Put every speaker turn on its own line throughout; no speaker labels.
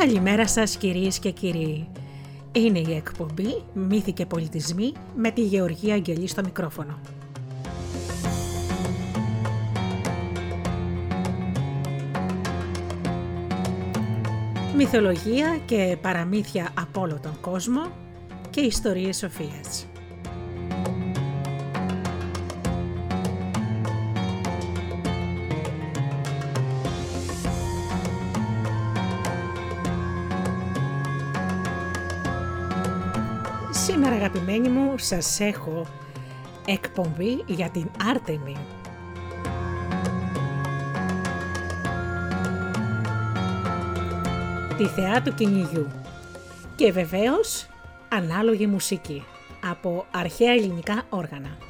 Καλημέρα σας κυρίες και κύριοι. Είναι η εκπομπή «Μύθοι και πολιτισμοί» με τη Γεωργία Αγγελή στο μικρόφωνο. Μυθολογία και παραμύθια από όλο τον κόσμο και ιστορίες σοφίας. Αγαπημένοι μου σας έχω εκπομπή για την Άρτεμι. Τη θεά του κυνηγιού. Και βεβαίως ανάλογη μουσική από αρχαία ελληνικά όργανα.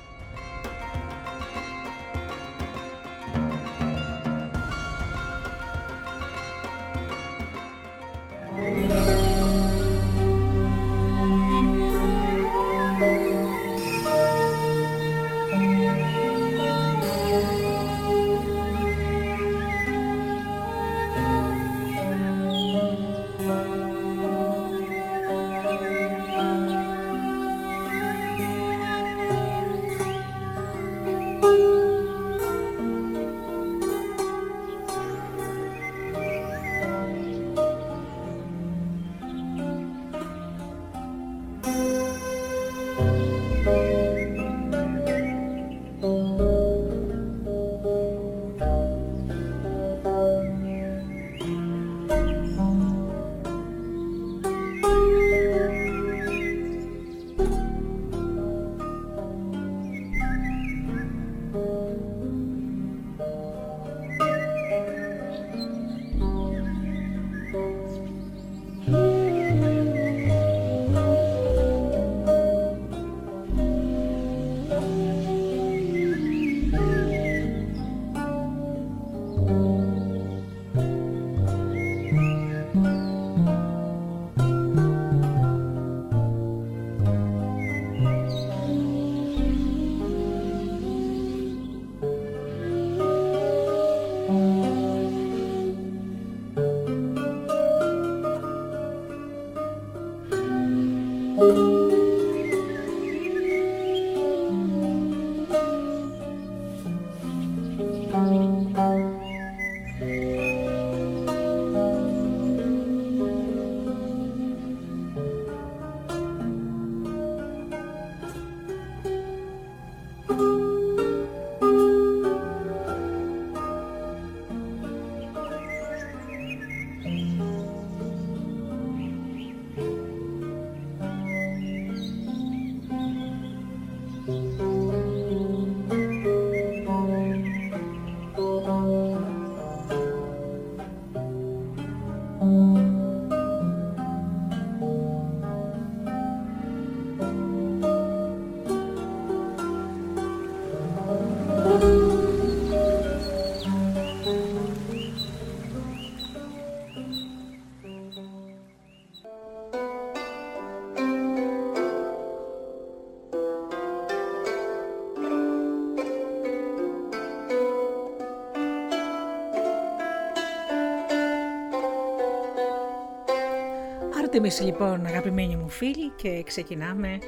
Άρτεμις λοιπόν αγαπημένοι μου φίλοι και ξεκινάμε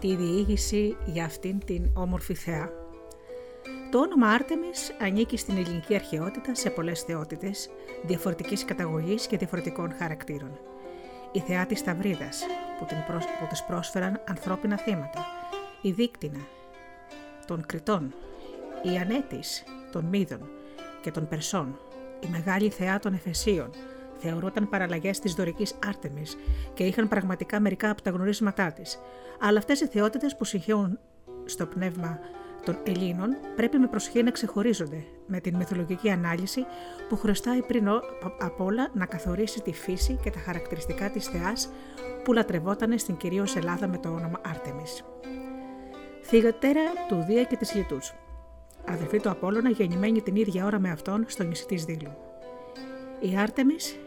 τη διήγηση για αυτήν την όμορφη θεά. Το όνομα Άρτεμις ανήκει στην ελληνική αρχαιότητα σε πολλές θεότητες, διαφορετικής καταγωγής και διαφορετικών χαρακτήρων. Η θεά της Σταυρίδας που, την που της πρόσφεραν ανθρώπινα θύματα, η Δίκτυνα των Κριτών, η Ανέτης των Μίδων και των Περσών, η Μεγάλη Θεά των Εφεσίων, θεωρούταν παραλλαγές της δωρικής Άρτεμι και είχαν πραγματικά μερικά από τα γνωρίσματά της. Αλλά αυτές οι θεότητες που συγχαίουν στο πνεύμα των Ελλήνων πρέπει με προσοχή να ξεχωρίζονται με την μυθολογική ανάλυση που χρωστάει πριν απ' όλα να καθορίσει τη φύση και τα χαρακτηριστικά της θεάς που λατρευόταν στην κυρίως Ελλάδα με το όνομα Άρτεμις. Θηγατέρα του Δία και της Λιτούς. Αδερφή του Απόλλωνα γεννημένη την ίδια ώρα με αυτόν στο νησί της Δήλου. Η Άρτεμις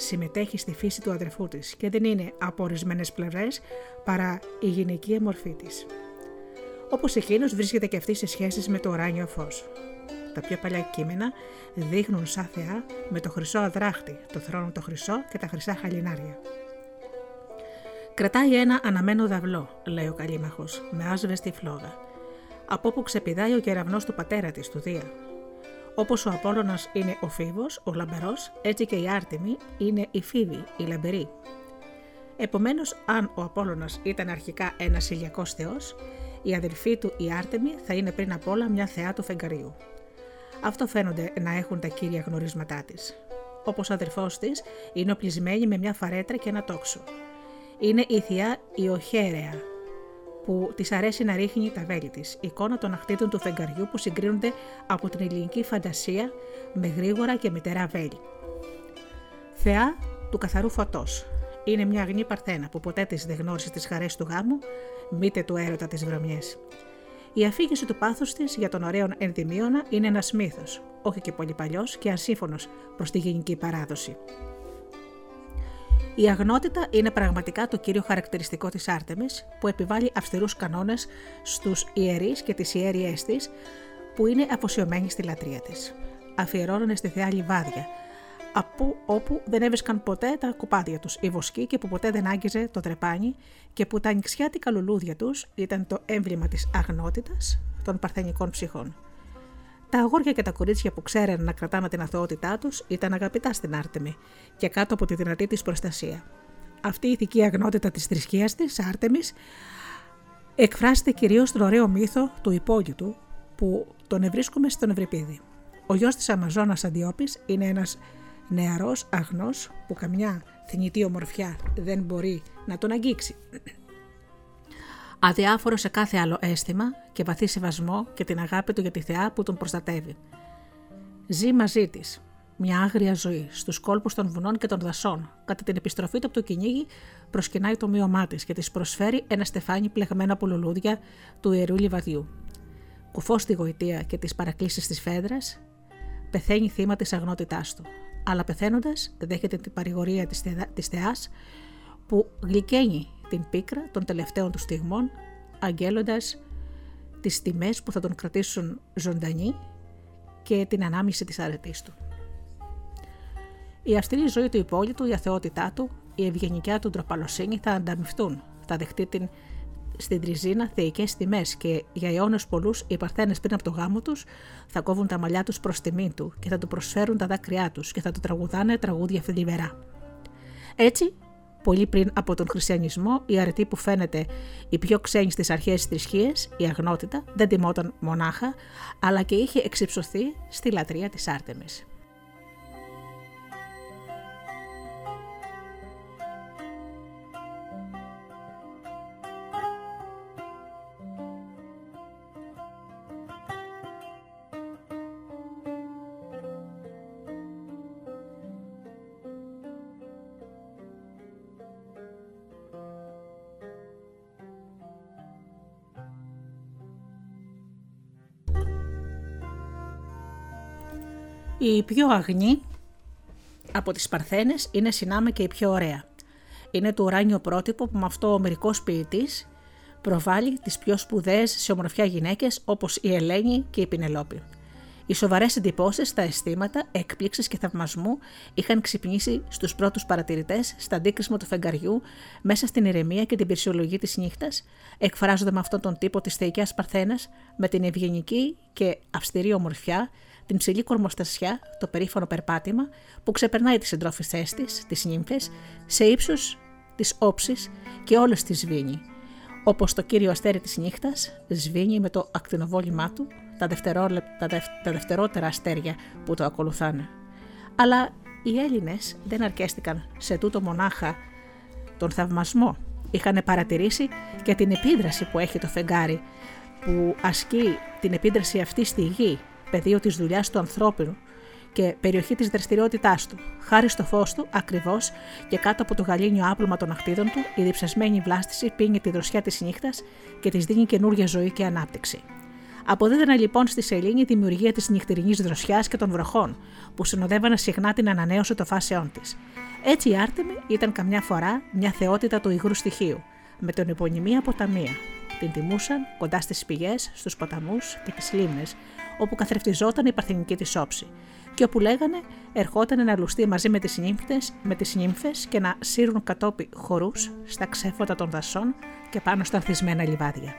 συμμετέχει στη φύση του αδερφού της και δεν είναι από ορισμένες πλευρές παρά η γυναική μορφή της. Όπως εκείνος βρίσκεται και αυτή σε σχέσεις με το ουράνιο φως. Τα πιο παλιά κείμενα δείχνουν σαν θεά με το χρυσό αδράχτη, το θρόνο το χρυσό και τα χρυσά χαλινάρια. Κρατάει ένα αναμένο δαυλό, λέει ο καλήμαχο, με άσβεστη φλόγα. Από όπου ξεπηδάει ο κεραυνός του πατέρα της, του Δία. Όπως ο Απόλογα είναι ο Φίβος, ο λαμπερός, έτσι και η Άρτεμη είναι η Φίβη, η λαμπερή. Επομένως, αν ο Απόλογας ήταν αρχικά ένας ηλιακός θεός, η αδελφή του η Άρτεμη θα είναι πριν απ' όλα μια θεά του φεγγαριού. Αυτό φαίνονται να έχουν τα κύρια γνωρίσματά της. Όπως ο αδερφός της είναι οπλισμένη με μια φαρέτρα και ένα τόξο είναι η θεία Ιοχέρεα, που της αρέσει να ρίχνει τα βέλη της, εικόνα των αχτήτων του φεγγαριού που συγκρίνονται από την ελληνική φαντασία με γρήγορα και μητερά βέλη. Θεά του καθαρού φωτός. Είναι μια αγνή παρθένα που ποτέ της δεν γνώρισε τις χαρές του γάμου, μήτε του έρωτα τι βρωμιές. Η αφήγηση του πάθους της για τον ωραίο ενδημίωνα είναι ένας μύθος, όχι και πολύ παλιός και ασύμφωνος προς τη γενική παράδοση. Η αγνότητα είναι πραγματικά το κύριο χαρακτηριστικό της Άρτεμις που επιβάλλει αυστηρούς κανόνες στους ιερείς και τις ιέριές της που είναι αφοσιωμένοι στη λατρεία της. Αφιερώνουν στη θεά λιβάδια, από όπου δεν έβρισκαν ποτέ τα κοπάδια τους οι βοσκοί και που ποτέ δεν άγγιζε το τρεπάνι και που τα ανοιξιάτικα λουλούδια τους ήταν το έμβλημα της αγνότητας των παρθενικών ψυχών. Τα αγόρια και τα κορίτσια που ξέραν να κρατάνε την αθωότητά τους ήταν αγαπητά στην Άρτεμη και κάτω από τη δυνατή της προστασία. Αυτή η ηθική αγνότητα της θρησκείας της, Άρτεμη, εκφράζεται κυρίως στον ωραίο μύθο του υπόγειτου που τον ευρίσκουμε στον Ευρυπίδη. Ο γιος της Αμαζόνας Αντιόπης είναι ένας νεαρός αγνός που καμιά θνητή ομορφιά δεν μπορεί να τον αγγίξει αδιάφορο σε κάθε άλλο αίσθημα και βαθύ σεβασμό και την αγάπη του για τη θεά που τον προστατεύει. Ζει μαζί της, μια άγρια ζωή, στους κόλπους των βουνών και των δασών. Κατά την επιστροφή του από το κυνήγι, προσκυνάει το μείωμά της και της προσφέρει ένα στεφάνι πλεγμένο από λουλούδια του ιερού λιβαδιού. Κουφό στη γοητεία και τις παρακλήσεις της φέδρας, πεθαίνει θύμα της αγνότητάς του. Αλλά πεθαίνοντας, δέχεται την παρηγορία της θεά που γλυκαίνει την πίκρα των τελευταίων του στιγμών, αγγέλλοντας τις τιμές που θα τον κρατήσουν ζωντανή και την ανάμιση της αρετής του. Η αυστηρή ζωή του υπόλοιπου, η αθεότητά του, η ευγενικιά του ντροπαλοσύνη θα ανταμυφθούν, θα δεχτεί την στην τριζίνα θεϊκές τιμές και για αιώνες πολλούς οι Παρθένες πριν από το γάμο τους θα κόβουν τα μαλλιά τους προς τιμή του και θα του προσφέρουν τα δάκρυά τους και θα του τραγουδάνε τραγούδια θλιβερά. Έτσι, πολύ πριν από τον χριστιανισμό, η αρετή που φαίνεται η πιο ξένη στις αρχές θρησκείες, η αγνότητα, δεν τιμόταν μονάχα, αλλά και είχε εξυψωθεί στη λατρεία της Άρτεμις. Η πιο αγνή από τις Παρθένες είναι συνάμα και η πιο ωραία. Είναι το ουράνιο πρότυπο που με αυτό ο μερικός ποιητής προβάλλει τις πιο σπουδαίες σε ομορφιά γυναίκες όπως η Ελένη και η Πινελόπη. Οι σοβαρές εντυπώσεις, τα αισθήματα, έκπληξη και θαυμασμού είχαν ξυπνήσει στους πρώτους παρατηρητές στα αντίκρισμα του φεγγαριού μέσα στην ηρεμία και την πυρσιολογή της νύχτας, εκφράζοντα με αυτόν τον τύπο τη θεϊκιά Παρθένα με την ευγενική και αυστηρή ομορφιά, την ψηλή κορμοστασιά, το περήφανο περπάτημα που ξεπερνάει τις συντρόφιθέ της, τις νύμφες, σε ύψος της όψης και όλες τις σβήνει. Όπως το κύριο αστέρι της νύχτας σβήνει με το ακτινοβόλημά του τα, τα δευτερότερα αστέρια που το ακολουθάνε. Αλλά οι Έλληνες δεν αρκέστηκαν σε τούτο μονάχα τον θαυμασμό. Είχαν παρατηρήσει και την επίδραση που έχει το φεγγάρι, που ασκεί την επίδραση αυτή στη γη, πεδίο της δουλειάς του ανθρώπινου και περιοχή της δραστηριότητάς του. Χάρη στο φως του, ακριβώς και κάτω από το γαλήνιο άπλωμα των αχτίδων του, η διψασμένη βλάστηση πίνει τη δροσιά της νύχτας και της δίνει καινούργια ζωή και ανάπτυξη. Αποδίδανε λοιπόν στη σελήνη η δημιουργία της νυχτερινής δροσιάς και των βροχών, που συνοδεύανε συχνά την ανανέωση των φάσεών της. Έτσι η Άρτεμη ήταν καμιά φορά μια θεότητα του υγρού στοιχείου, με τον επωνυμία ποταμία. Την τιμούσαν κοντά στις πηγές, στους ποταμούς και τις λίμνες, όπου καθρεφτιζόταν η παρθενική της όψη, και όπου λέγανε ερχόταν να λουστεί μαζί με τις νύμφες, με τις νύμφες και να σύρουν κατόπι χορούς στα ξέφωτα των δασών και πάνω στα ανθισμένα λιβάδια.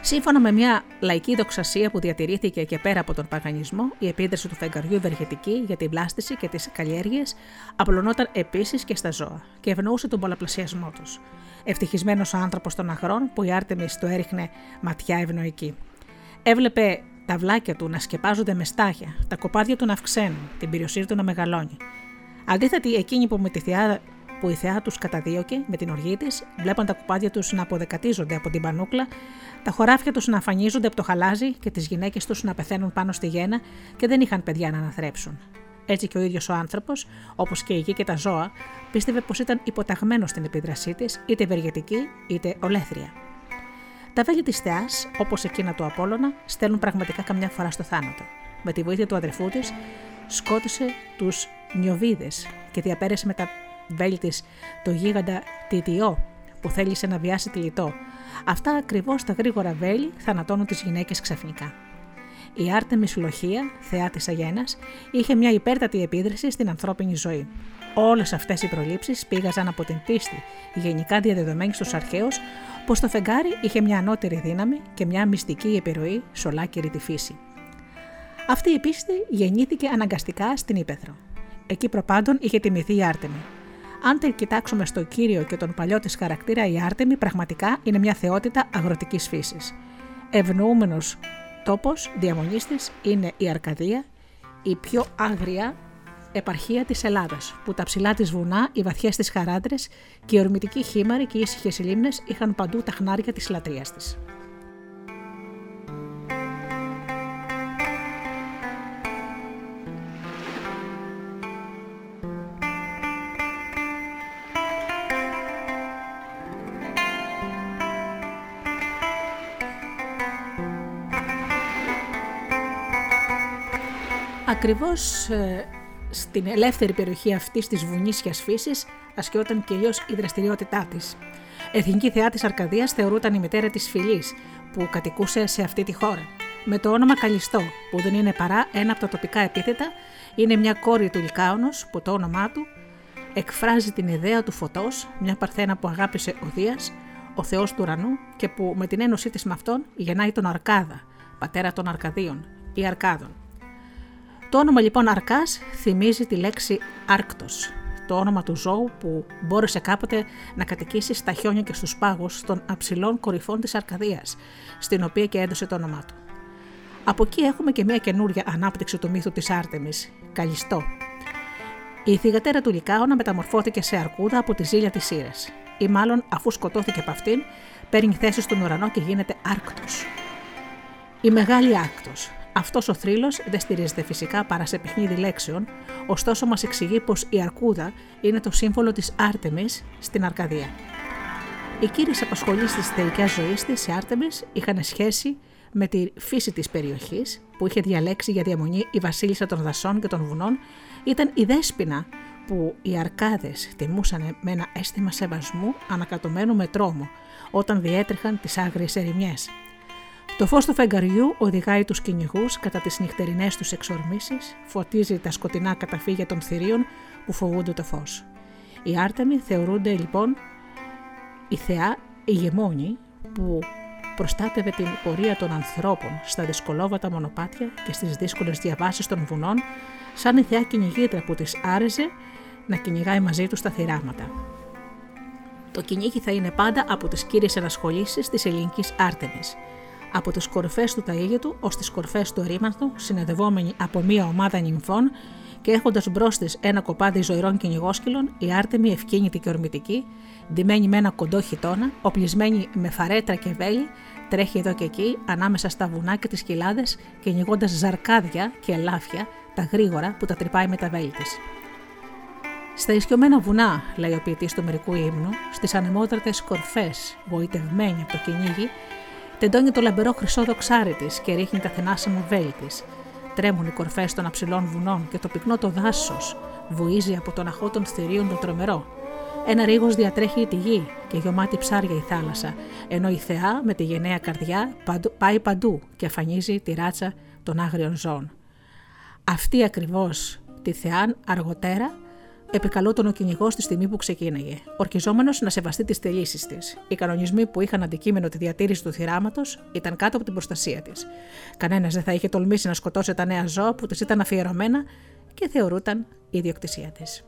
Σύμφωνα με μια λαϊκή δοξασία που διατηρήθηκε και πέρα από τον παγανισμό, η επίδραση του φεγγαριού ευεργετική για την πλάστηση και τις καλλιέργειες απλωνόταν επίσης και στα ζώα και ευνοούσε τον πολλαπλασιασμό τους. Ευτυχισμένος ο άνθρωπος των αγρών που η Άρτεμις του έριχνε ματιά ευνοϊκή. Έβλεπε τα βλάκια του να σκεπάζονται με στάχια, τα κοπάδια του να αυξαίνουν, την περιοσύνη του να μεγαλώνει. Αντίθετη, εκείνη που με τη θεά που η θεά τους καταδίωκε με την οργή της, βλέπαν τα κουπάδια τους να αποδεκατίζονται από την πανούκλα, τα χωράφια τους να αφανίζονται από το χαλάζι και τις γυναίκες τους να πεθαίνουν πάνω στη γέννα και δεν είχαν παιδιά να αναθρέψουν. Έτσι και ο ίδιος ο άνθρωπος, όπως και η γη και τα ζώα, πίστευε πως ήταν υποταγμένος στην επίδρασή της, είτε ευεργετική είτε ολέθρια. Τα βέλη της θεάς, όπως εκείνα του Απόλωνα, στέλνουν πραγματικά καμιά φορά στο θάνατο. Με τη βοήθεια του αδερφού της, σκότωσε τους νιοβίδες και διαπέρασε με τα βέλη της το γίγαντα Τιτιό, που θέλησε να βιάσει τη λιτό. Αυτά ακριβώς τα γρήγορα βέλη θανατώνουν τις γυναίκες ξαφνικά. Η Άρτεμι Λοχεία, θεά τη Αγένας, είχε μια υπέρτατη επίδραση στην ανθρώπινη ζωή. Όλες αυτές οι προλήψεις πήγαζαν από την πίστη, γενικά διαδεδομένη στους αρχαίους, πως το φεγγάρι είχε μια ανώτερη δύναμη και μια μυστική επιρροή σε ολάκυρη τη φύση. Αυτή η πίστη γεννήθηκε αναγκαστικά στην Ήπεθρο. Εκεί προπάντων είχε τιμηθεί η Άρτεμι. Αν την κοιτάξουμε στο κύριο και τον παλιό της χαρακτήρα, η Άρτεμι πραγματικά είναι μια θεότητα αγροτικής φύσης. Ευνοούμενος τόπος διαμονής της είναι η Αρκαδία, η πιο άγρια επαρχία της Ελλάδας, που τα ψηλά της βουνά, οι βαθιές της χαράντρες και οι ορμητικοί χήμαροι και οι ήσυχες λίμνες είχαν παντού τα χνάρια της λατρείας της. Ακριβώς ε, στην ελεύθερη περιοχή αυτής της βουνίσιας φύσης ασκιόταν κυρίως η δραστηριότητά της. Εθνική θεά της Αρκαδίας θεωρούταν η μητέρα της φυλής που κατοικούσε σε αυτή τη χώρα. Με το όνομα Καλιστό, που δεν είναι παρά ένα από τα τοπικά επίθετα, είναι μια κόρη του Λικάωνο που το όνομά του εκφράζει την ιδέα του φωτός, μια παρθένα που αγάπησε ο Δίας, ο Θεός του ουρανού και που με την ένωσή της με αυτόν γεννάει τον Αρκάδα, πατέρα των Αρκαδίων ή Αρκάδων. Το όνομα λοιπόν Αρκάς θυμίζει τη λέξη Άρκτος, το όνομα του ζώου που μπόρεσε κάποτε να κατοικήσει στα χιόνια και στους πάγους των αψηλών κορυφών της Αρκαδίας, στην οποία και έδωσε το όνομά του. Από εκεί έχουμε και μια καινούρια ανάπτυξη του μύθου της Άρτεμις, Καλιστό. Η θηγατέρα του Λικάωνα μεταμορφώθηκε σε αρκούδα από τη ζήλια της Σύρας, ή μάλλον αφού σκοτώθηκε από αυτήν, παίρνει θέση στον ουρανό και γίνεται Άρκτος. Η μεγάλη Άρκτος, αυτός ο θρύλος δεν στηρίζεται φυσικά παρά σε παιχνίδι λέξεων, ωστόσο μας εξηγεί πως η Αρκούδα είναι το σύμβολο της Άρτεμις στην Αρκαδία. Οι κύριες απασχολήσεις της τελικής ζωής της, η Άρτεμις, είχαν σχέση με τη φύση της περιοχής που είχε διαλέξει για διαμονή η βασίλισσα των δασών και των βουνών, ήταν η δέσποινα που οι αρκάδες τιμούσαν με ένα αίσθημα σεβασμού ανακατωμένο με τρόμο όταν διέτρεχαν τις άγριες ερημιές. Το φως του φεγγαριού οδηγάει τους κυνηγούς κατά τις νυχτερινές τους εξορμήσεις, φωτίζει τα σκοτεινά καταφύγια των θηρίων που φοβούνται το φως. Οι Άρτεμοι θεωρούνται λοιπόν η θεά ηγεμόνη που προστάτευε την πορεία των ανθρώπων στα δυσκολόβατα μονοπάτια και στις δύσκολες διαβάσεις των βουνών, σαν η θεά κυνηγήτρα που της άρεσε να κυνηγάει μαζί τους τα θυράματα. Το κυνήγι θα είναι πάντα από τις κύριες ενασχολήσεις της ελληνικής Άρτεμης – από τις κορυφές του του ως τις κορφέ του ερήματο, συνεδευόμενοι από μία ομάδα νυμφών και έχοντας μπρος της ένα κοπάδι ζωηρών κυνηγόσκυλων, η Άρτεμη ευκίνητη και ορμητική, ντυμένη με ένα κοντό χιτόνα, οπλισμένη με φαρέτρα και βέλη, τρέχει εδώ και εκεί, ανάμεσα στα βουνά και τις κοιλάδες, κυνηγώντας ζαρκάδια και ελάφια, τα γρήγορα που τα τρυπάει με τα βέλη της. Στα ισιωμένα βουνά, λέει ο ποιητής του μερικού ύμνου, στις ανεμότρατε κορφές, γοητευμένη από το κυνήγι, Τεντώνει το λαμπερό χρυσό δοξάρι της και ρίχνει τα θενάσιμα βέλη της. Τρέμουν οι κορφές των αψηλών βουνών και το πυκνό το δάσος βουίζει από τον αχώ των θηρίων το τρομερό. Ένα ρίγος διατρέχει τη γη και γεμάτη ψάρια η θάλασσα, ενώ η θεά με τη γενναία καρδιά πάει παντού και αφανίζει τη ράτσα των άγριων ζώων. Αυτή ακριβώς τη θεάν αργότερα επικαλούταν ο κυνηγό τη στιγμή που ξεκίναγε, ορκιζόμενος να σεβαστεί τις τελήσει της. Οι κανονισμοί που είχαν αντικείμενο τη διατήρηση του θυράματος ήταν κάτω από την προστασία της. Κανένας δεν θα είχε τολμήσει να σκοτώσει τα νέα ζώα που της ήταν αφιερωμένα και θεωρούταν η ιδιοκτησία της.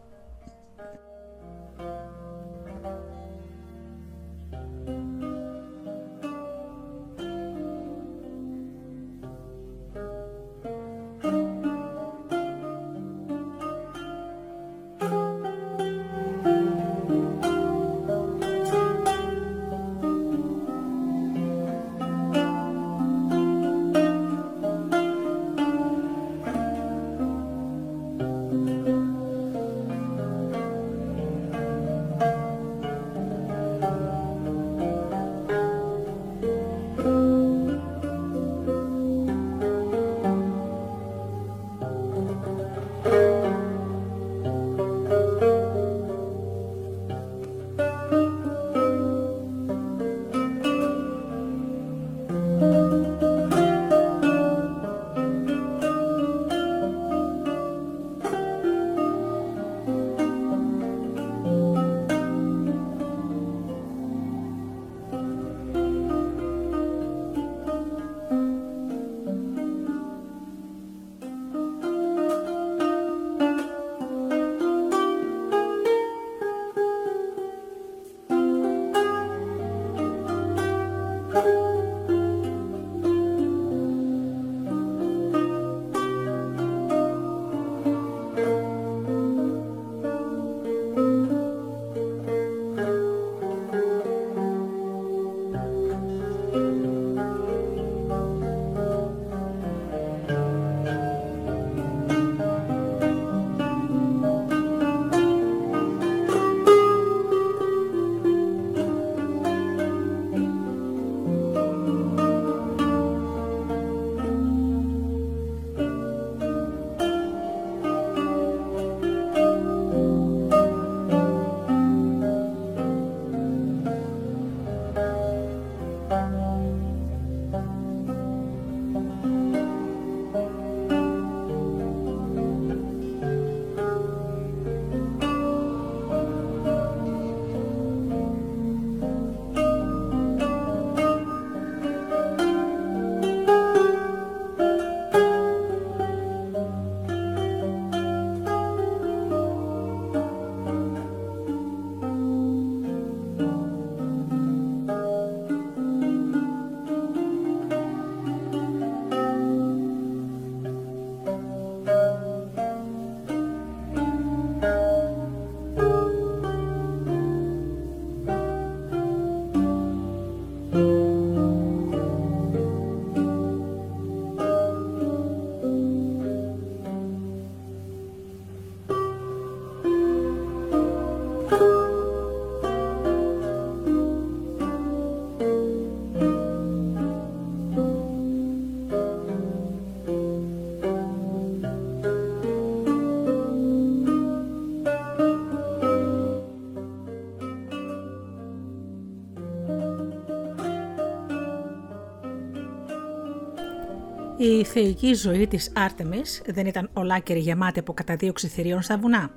Η θεϊκή ζωή της Άρτεμις δεν ήταν ολάκερη γεμάτη από καταδίωξη θηρίων στα βουνά.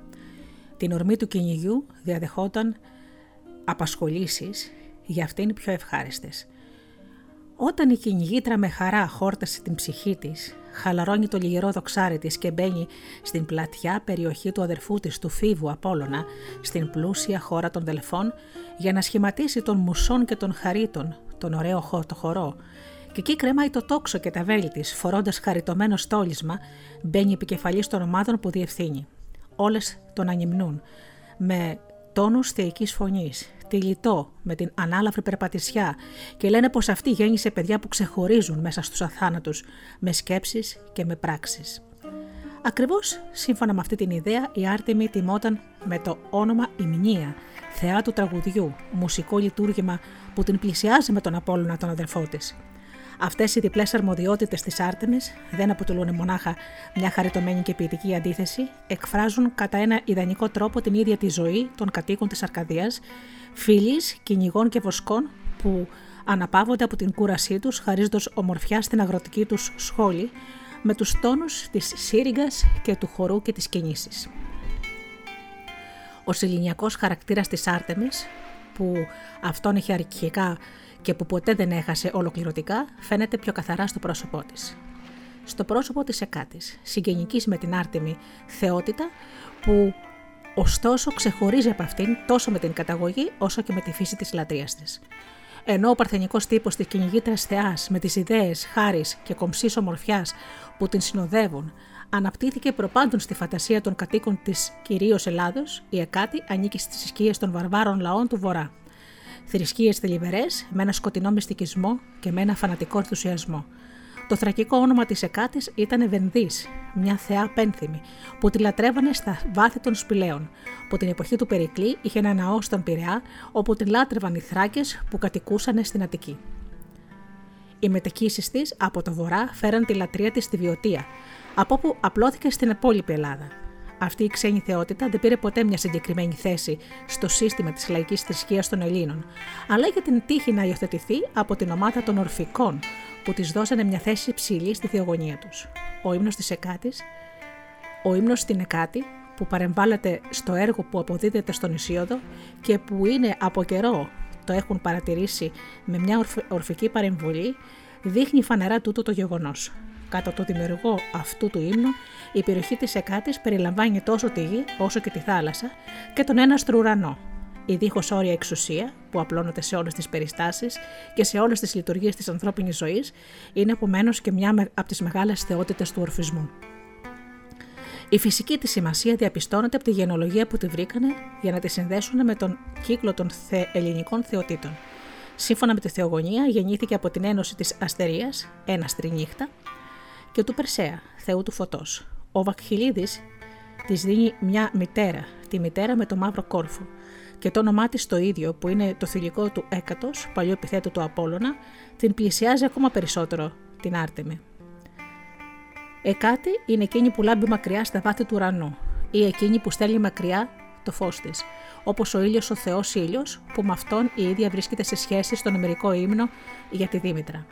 Την ορμή του κυνηγιού διαδεχόταν απασχολήσεις για αυτήν πιο ευχάριστες. Όταν η κυνηγήτρα με χαρά χόρτασε την ψυχή της, χαλαρώνει το λιγερό δοξάρι της και μπαίνει στην πλατιά περιοχή του αδερφού της του Φίβου Απόλλωνα, στην πλούσια χώρα των Δελφών, για να σχηματίσει τον μουσών και των χαρίτων, τον ωραίο χορό, και εκεί κρεμάει το τόξο και τα βέλη της, φορώντας χαριτωμένο στόλισμα, μπαίνει επικεφαλής των ομάδων που διευθύνει. Όλες τον ανυμνούν, με τόνους θεϊκής φωνής, τη λιτό με την ανάλαφρη περπατησιά και λένε πως αυτή γέννησε παιδιά που ξεχωρίζουν μέσα στους αθάνατους με σκέψεις και με πράξεις. Ακριβώς σύμφωνα με αυτή την ιδέα η Άρτεμι τιμόταν με το όνομα Ιμνία, θεά του τραγουδιού, μουσικό λειτουργήμα που την πλησιάζει με τον Απόλλωνα τον αδελφό της. Αυτές οι διπλές αρμοδιότητες της Άρτεμι δεν αποτελούν μονάχα μια χαριτωμένη και ποιητική αντίθεση, εκφράζουν κατά ένα ιδανικό τρόπο την ίδια τη ζωή των κατοίκων της Αρκαδίας, φίλης, κυνηγών και βοσκών που αναπαύονται από την κούρασή τους, χαρίζοντας ομορφιά στην αγροτική τους σχόλη, με τους τόνους της σύριγγας και του χορού και της κινήσης. Ο σεληνιακός χαρακτήρας της Άρτεμις, που αυτόν είχε αρχικά και που ποτέ δεν έχασε ολοκληρωτικά, φαίνεται πιο καθαρά στο πρόσωπό της. Στο πρόσωπο της Εκάτης, συγγενικής με την Άρτεμη θεότητα, που ωστόσο ξεχωρίζει από αυτήν τόσο με την καταγωγή όσο και με τη φύση της λατρείας της. Ενώ ο παρθενικός τύπος της κυνηγήτρια Θεάς με τις ιδέες χάρης και κομψής ομορφιάς που την συνοδεύουν, αναπτύχθηκε προπάντων στη φαντασία των κατοίκων της κυρίως Ελλάδος, η Εκάτη ανήκει στις ισχύε των βαρβάρων λαών του Βορρά. Θρησκείες θλιβερές, με ένα σκοτεινό μυστικισμό και με ένα φανατικό ενθουσιασμό. Το θρακικό όνομα της Εκάτης ήταν Βενδύς, μια θεά πένθυμη, που τη λατρεύανε στα βάθη των σπηλαίων, που την εποχή του Περικλή είχε ένα ναό στον Πειραιά, όπου τη λάτρευαν οι Θράκες που κατοικούσαν στην Αττική. Οι μετακίσει της από το βορρά φέραν τη λατρεία της στη Βιωτία, από όπου απλώθηκε στην υπόλοιπη Ελλάδα. Αυτή η ξένη θεότητα δεν πήρε ποτέ μια συγκεκριμένη θέση στο σύστημα της λαϊκής θρησκείας των Ελλήνων, αλλά για την τύχη να υιοθετηθεί από την ομάδα των Ορφικών, που της δώσανε μια θέση ψηλή στη θεογονία τους. Ο ύμνος της Εκάτης, ο ύμνος στην Εκάτη, που παρεμβάλλεται στο έργο που αποδίδεται στον Ισίωδο και που είναι από καιρό το έχουν παρατηρήσει με μια ορφική παρεμβολή, δείχνει φανερά τούτο το γεγονός. Κατά το δημιουργό αυτού του ύμνου, η περιοχή της Εκάτης περιλαμβάνει τόσο τη γη όσο και τη θάλασσα και τον έναστρο ουρανό. Η δίχως όρια εξουσία, που απλώνεται σε όλες τις περιστάσεις και σε όλες τις λειτουργίες της ανθρώπινης ζωής, είναι επομένως και μια από τις μεγάλες θεότητες του ορφισμού. Η φυσική της σημασία διαπιστώνεται από τη γενολογία που τη βρήκανε για να τη συνδέσουν με τον κύκλο των θε... ελληνικών θεοτήτων. Σύμφωνα με τη θεογονία, γεννήθηκε από την ένωση της Αστερίας, ένα νύχτα, και του Περσέα, θεού του φωτός. Ο Βακχυλίδη της δίνει μια μητέρα, τη μητέρα με το μαύρο κόρφο, και το όνομά της το ίδιο, που είναι το θηλυκό του Έκατος, παλιό επιθέτου του Απόλωνα, την πλησιάζει ακόμα περισσότερο την Άρτεμη. Εκάτη είναι εκείνη που λάμπει μακριά στα βάθη του ουρανού ή εκείνη που στέλνει μακριά το φως της, όπως ο ήλιος ο Θεός ήλιος, που με αυτόν η ίδια βρίσκεται σε σχέση στον ημερικό ύμνο για τη Δήμητρα.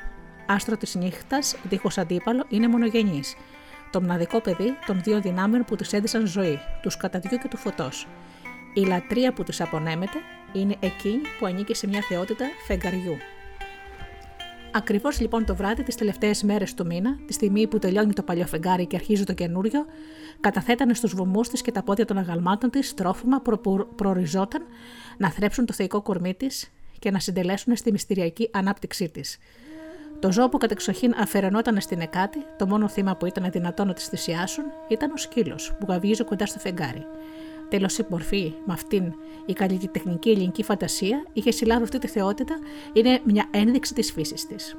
Άστρο της νύχτας, δίχως αντίπαλο, είναι μονογενής. Το μοναδικό παιδί των δύο δυνάμεων που τη έδισαν ζωή, τους καταδιού και του φωτός. Η λατρεία που τη απονέμεται είναι εκείνη που ανήκει σε μια θεότητα φεγγαριού, Ακριβώς λοιπόν το βράδυ, τις τελευταίες μέρες του μήνα, τη στιγμή που τελειώνει το παλιό φεγγάρι και αρχίζει το καινούριο, καταθέτανε στους βωμούς της και τα πόδια των αγαλμάτων της τρόφιμα που προοριζόταν να θρέψουν το θεϊκό κορμί της και να συντελέσουν στη μυστηριακή ανάπτυξή της. Το ζώο που κατεξοχήν αφαιρενόταν στην Εκάτη, το μόνο θύμα που ήταν δυνατόν να τη θυσιάσουν, ήταν ο σκύλος που γαβίζει κοντά στο φεγγάρι. Τέλος, η μορφή με αυτήν η καλλιτεχνική ελληνική φαντασία είχε συλλάβει αυτή τη θεότητα, είναι μια ένδειξη της φύσης της.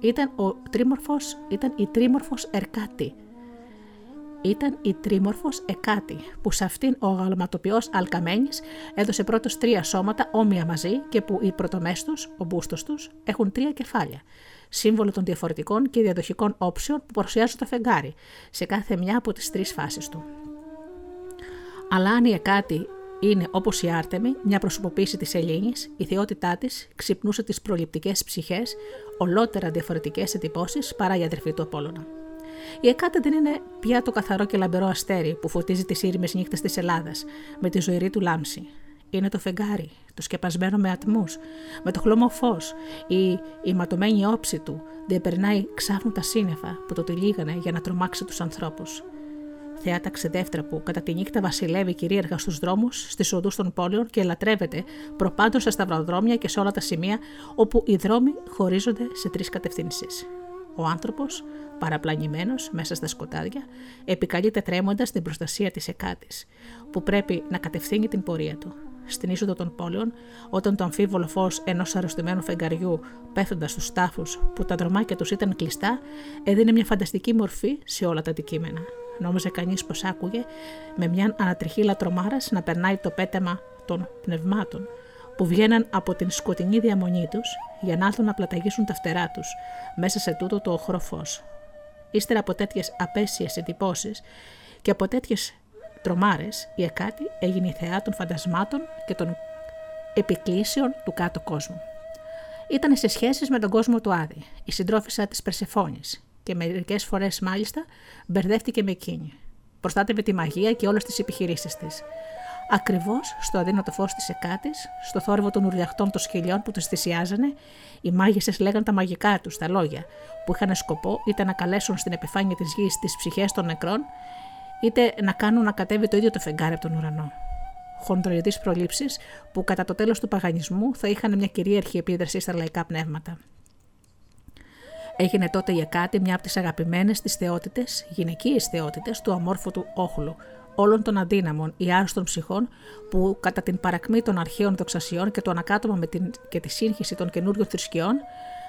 Ήταν, ο τρίμορφος, ήταν η τρίμορφος Ερκάτη. Ήταν η τρίμορφος Εκάτη, που σε αυτήν ο γαλματοποιός Αλκαμένης έδωσε πρώτος τρία σώματα όμοια μαζί και που οι πρωτομές τους, ο μπούστος τους, έχουν τρία κεφάλια σύμβολο των διαφορετικών και διαδοχικών όψεων που παρουσιάζουν το φεγγάρι, σε κάθε μια από τις τρεις φάσεις του. Αλλά αν η Εκάτη είναι όπως η Άρτεμη, μια προσωποποίηση της Ελλήνης, η θεότητά της ξυπνούσε τις προληπτικές ψυχές, ολότερα διαφορετικές εντυπώσεις παρά η αδερφή του Απόλωνα. Η Εκάτη δεν είναι πια το καθαρό και λαμπερό αστέρι που φωτίζει τις ήρημε νύχτες της Ελλάδας με τη ζωηρή του λάμψη. Είναι το φεγγάρι, το σκεπασμένο με ατμούς, με το χλωμό φως, η, η ματωμένη όψη του δεν περνάει ξάφνου τα σύννεφα που το τυλίγανε για να τρομάξει τους ανθρώπους θεά ταξιδεύτρα που κατά τη νύχτα βασιλεύει κυρίαρχα στους δρόμους, στις οδούς των πόλεων και λατρεύεται προπάντων στα σταυροδρόμια και σε όλα τα σημεία όπου οι δρόμοι χωρίζονται σε τρεις κατευθύνσεις. Ο άνθρωπος, παραπλανημένος μέσα στα σκοτάδια, επικαλείται τρέμοντας την προστασία της Εκάτης, που πρέπει να κατευθύνει την πορεία του. Στην είσοδο των πόλεων, όταν το αμφίβολο φως ενός αρρωστημένου φεγγαριού, πέφτοντας στους τάφους που τα δρομάκια τους ήταν κλειστά, έδινε μια φανταστική μορφή σε όλα τα αντικείμενα. Νόμιζε κανείς πως άκουγε με μια ανατριχή λατρομάρας να περνάει το πέτεμα των πνευμάτων, που που βγαίναν από την σκοτεινή διαμονή τους για να έρθουν να πλαταγήσουν τα φτερά τους μέσα σε τούτο το οχρό φως. Ύστερα από τέτοιες απέσιες εντυπώσεις και από τέτοιες τρομάρες, η Εκάτη έγινε η θεά των φαντασμάτων και των επικλήσεων του κάτω κόσμου. Ήταν σε σχέσεις με τον κόσμο του Άδη, η συντρόφισσα της Περσεφόνη, και μερικές φορές μάλιστα μπερδεύτηκε με εκείνη. Προστάτευε τη μαγεία και όλες τις επιχειρήσεις της. Ακριβώς στο αδύνατο φως της Εκάτης, στο θόρυβο των ουρλιαχτών των σκυλιών που του θυσιάζανε, οι μάγισσες λέγαν τα μαγικά τους, τα λόγια, που είχαν σκοπό είτε να καλέσουν στην επιφάνεια της γης τις ψυχές των νεκρών, είτε να κάνουν να κατέβει το ίδιο το φεγγάρι από τον ουρανό. Χοντροειδεί προλήψεις που κατά το τέλος του παγανισμού θα είχαν μια κυρίαρχη επίδραση στα λαϊκά πνεύματα. Έγινε τότε η Εκάτη μια από τις αγαπημένες της θεότητες, γυναικείες θεότητες του αμόρφωτου όχλου, όλων των αδύναμων ή άρρωστων ψυχών που κατά την παρακμή των αρχαίων δοξασιών και το ανακάτωμα με την, και τη σύγχυση των καινούριων θρησκειών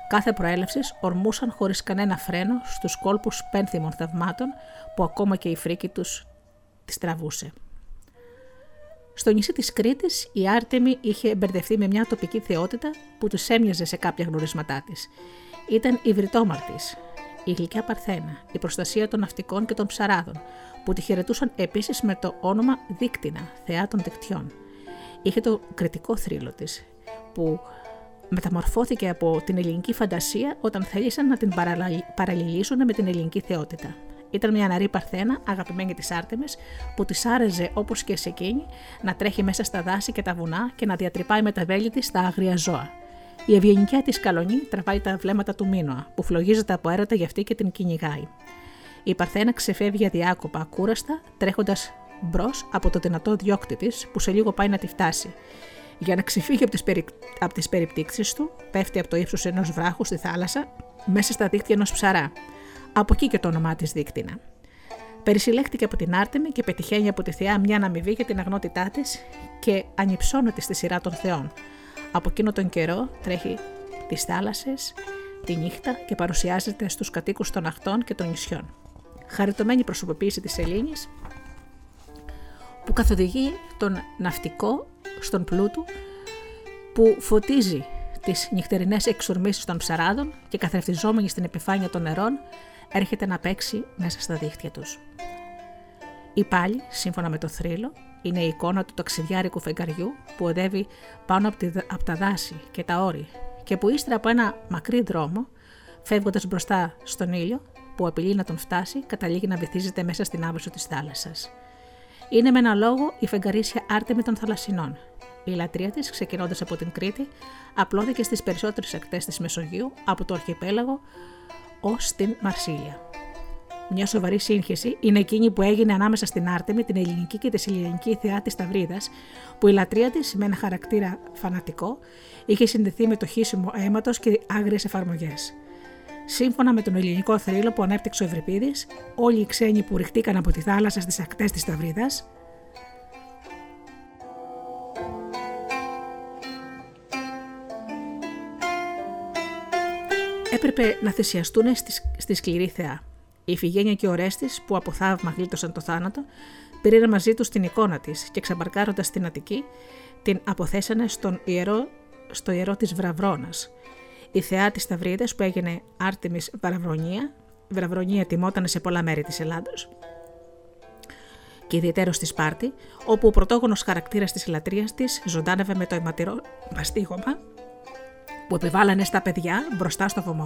κάθε προέλευσης ορμούσαν χωρίς κανένα φρένο στους κόλπους πένθυμων θαυμάτων που ακόμα και η φρίκη τους τις τραβούσε. Στο νησί της Κρήτης η Άρτεμη είχε μπερδευτεί με μια τοπική θεότητα που τους έμοιαζε σε κάποια γνωρίσματά της. Ήταν η Βρυτόμαρτης, η γλυκιά Παρθένα, η προστασία των ναυτικών και των ψαράδων, που τη χαιρετούσαν επίσης με το όνομα Δίκτυνα, θεά των δικτυών. Είχε το κριτικό θρύλο της, που μεταμορφώθηκε από την ελληνική φαντασία όταν θέλησαν να την παραλληλήσουν με την ελληνική θεότητα. Ήταν μια ναρή Παρθένα, αγαπημένη της Άρτεμη, που της άρεζε όπως και σε εκείνη να τρέχει μέσα στα δάση και τα βουνά και να διατρυπάει με τα βέλη της τα άγρια ζώα. Η ευγενικιά της καλονή τραβάει τα βλέμματα του Μίνωα, που φλογίζεται από έρωτα για αυτή και την κυνηγάει. Η Παρθένα ξεφεύγει αδιάκοπα, ακούραστα, τρέχοντας μπρος από το δυνατό διώκτη της, που σε λίγο πάει να τη φτάσει. Για να ξεφύγει από τις περι... τις περιπτύξεις του, πέφτει από το ύψος ενός βράχου στη θάλασσα, μέσα στα δίκτυα ενός ψαρά. Από εκεί και το όνομά της Δίκτυνα. Περισυλλέχτηκε από την Άρτεμη και πετυχαίνει από τη θεά μια αμοιβή για την αγνότητά της και ανυψώνεται στη σειρά των θεών. Από εκείνο τον καιρό τρέχει τις θάλασσες, τη νύχτα και παρουσιάζεται στους κατοίκους των αχτών και των νησιών. Χαριτωμένη προσωποποίηση της Ελλήνης που καθοδηγεί τον ναυτικό στον πλούτο που φωτίζει τις νυχτερινές εξορμήσεις των ψαράδων και καθρεφτιζόμενη στην επιφάνεια των νερών έρχεται να παίξει μέσα στα δίχτυα τους. Η πάλι, σύμφωνα με το θρύλο, είναι η εικόνα του ταξιδιάρικου φεγγαριού που οδεύει πάνω από τα δάση και τα όρη και που ύστερα από ένα μακρύ δρόμο, φεύγοντας μπροστά στον ήλιο που απειλεί να τον φτάσει, καταλήγει να βυθίζεται μέσα στην άβυσο της θάλασσας. Είναι με ένα λόγο η φεγγαρίσια άρτεμη των θαλασσινών. Η λατρεία της, ξεκινώντας από την Κρήτη, απλώθηκε στις περισσότερες ακτέ της Μεσογείου, από το Αρχιπέλαγο ως την Μαρσίλια. Μια σοβαρή σύγχυση είναι εκείνη που έγινε ανάμεσα στην Άρτεμη, την ελληνική και τη συλλογική θεά της Ταυρίδα, που η λατρεία της, με ένα χαρακτήρα φανατικό, είχε συνδεθεί με το χύσιμο αίματος και άγριες εφαρμογές. Σύμφωνα με τον ελληνικό θρύλο που ανέπτυξε ο Ευρυπίδης, όλοι οι ξένοι που ρηχτήκαν από τη θάλασσα στις ακτές της Ταυρίδα, έπρεπε να θυσιαστούν στη, στη σκληρή θεά. Η Ιφηγένεια και ο Ρέστης, που από θαύμα γλίτωσαν το θάνατο, πήραν μαζί τους την εικόνα της και ξαμπαρκάροντας την Αττική, την αποθέσανε στον ιερό, στο ιερό της Βραβρώνα. Η θεά της Σταυρίδας, που έγινε Άρτεμι Βραβρονία, Βραβρονία τιμόταν σε πολλά μέρη της Ελλάδος, και ιδιαίτερο στη Σπάρτη, όπου ο πρωτόγονος χαρακτήρας της λατρείας της ζωντάνευε με το αιματηρό μαστίγωμα που επιβάλλανε στα παιδιά μπροστά στο βωμό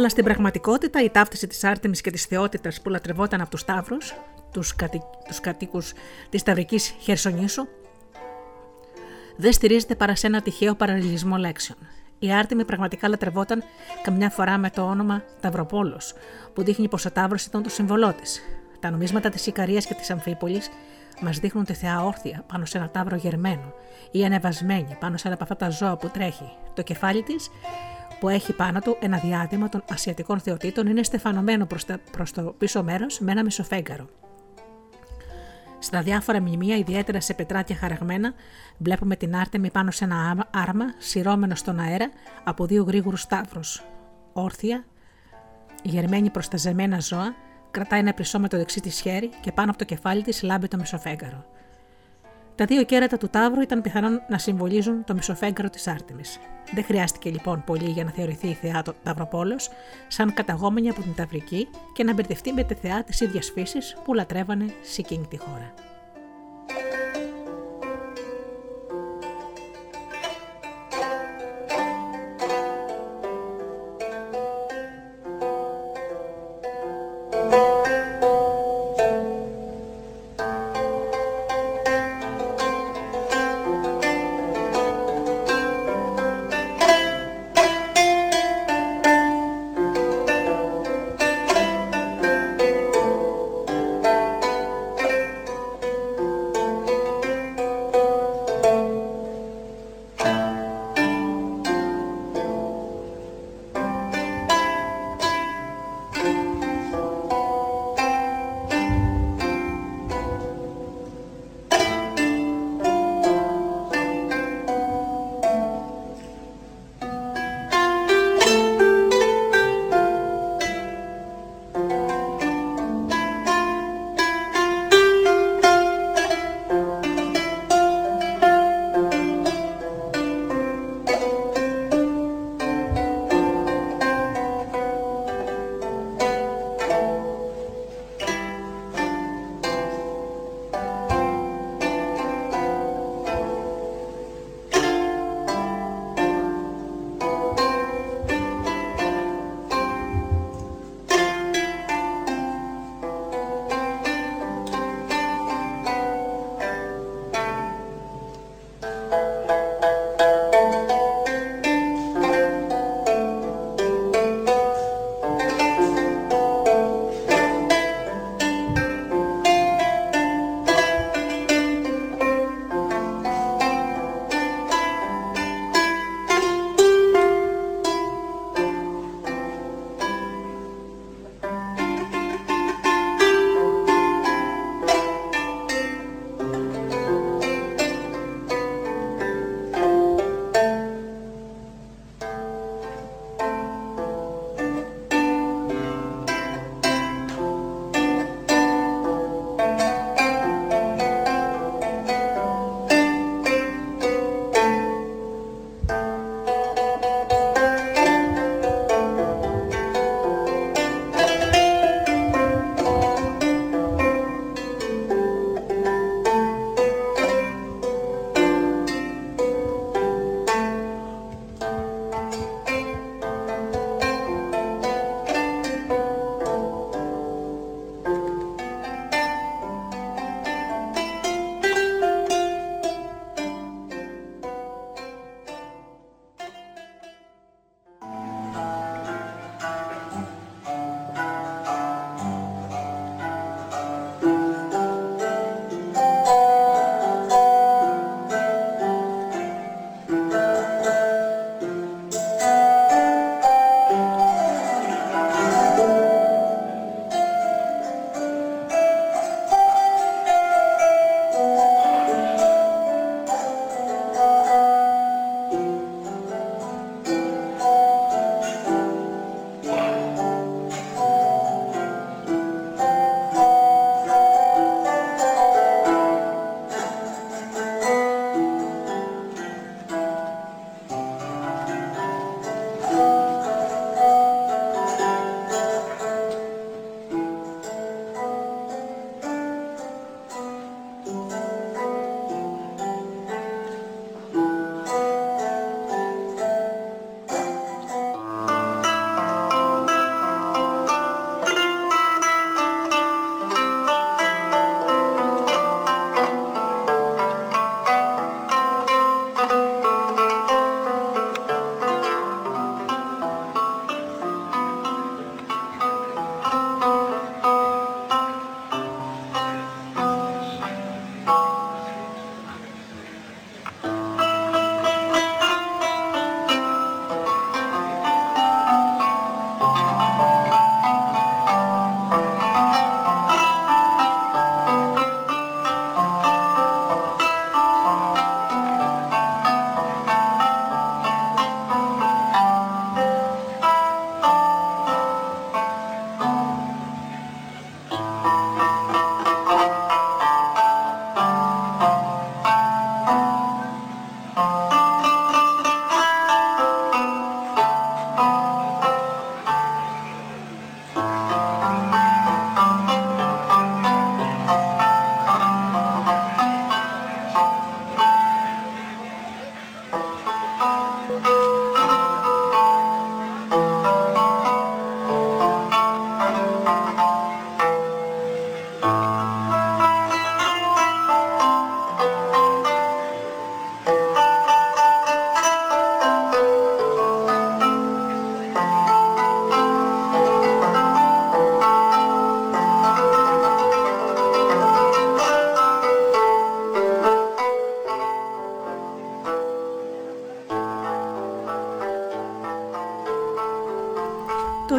αλλά στην πραγματικότητα η ταύτιση της Άρτεμις και της θεότητας που λατρευόταν από τους Σταύρους, τους, κατοι... τους κατοίκους της Σταυρικής Χερσονήσου, δεν στηρίζεται παρά σε ένα τυχαίο παραλληλισμό λέξεων. Η Άρτεμη πραγματικά λατρευόταν καμιά φορά με το όνομα Ταυροπόλος, που δείχνει πως ο Ταύρος ήταν το σύμβολό της. Τα νομίσματα της Ικαρίας και της Αμφίπολης μας δείχνουν τη θεά όρθια πάνω σε ένα τάβρο γερμένο ή ανεβασμένη πάνω σε ένα από αυτά τα ζώα που τρέχει. Το κεφάλι της, που έχει πάνω του ένα διάδημα των ασιατικών θεοτήτων, είναι στεφανωμένο προς το πίσω μέρος με ένα μισοφέγγαρο. Στα διάφορα μνημεία, ιδιαίτερα σε πετράτια χαραγμένα, βλέπουμε την Άρτεμι πάνω σε ένα άρμα, σειρώμενο στον αέρα από δύο γρήγορους τάβρου. Όρθια, γερμένη προς τα ζεμένα ζώα, κρατάει ένα πλησό με το δεξί της χέρι και πάνω από το κεφάλι της λάμπει το μισοφέγγαρο. Τα δύο κέρατα του Ταύρου ήταν πιθανόν να συμβολίζουν το μισοφέγγαρο της Άρτεμι. Δεν χρειάστηκε λοιπόν πολύ για να θεωρηθεί η θεά το Ταυροπόλος σαν καταγόμενη από την Ταυρική και να μπερδευτεί με τη θεά της ίδιας φύσης που λατρεύανε σε εκείνη τη χώρα.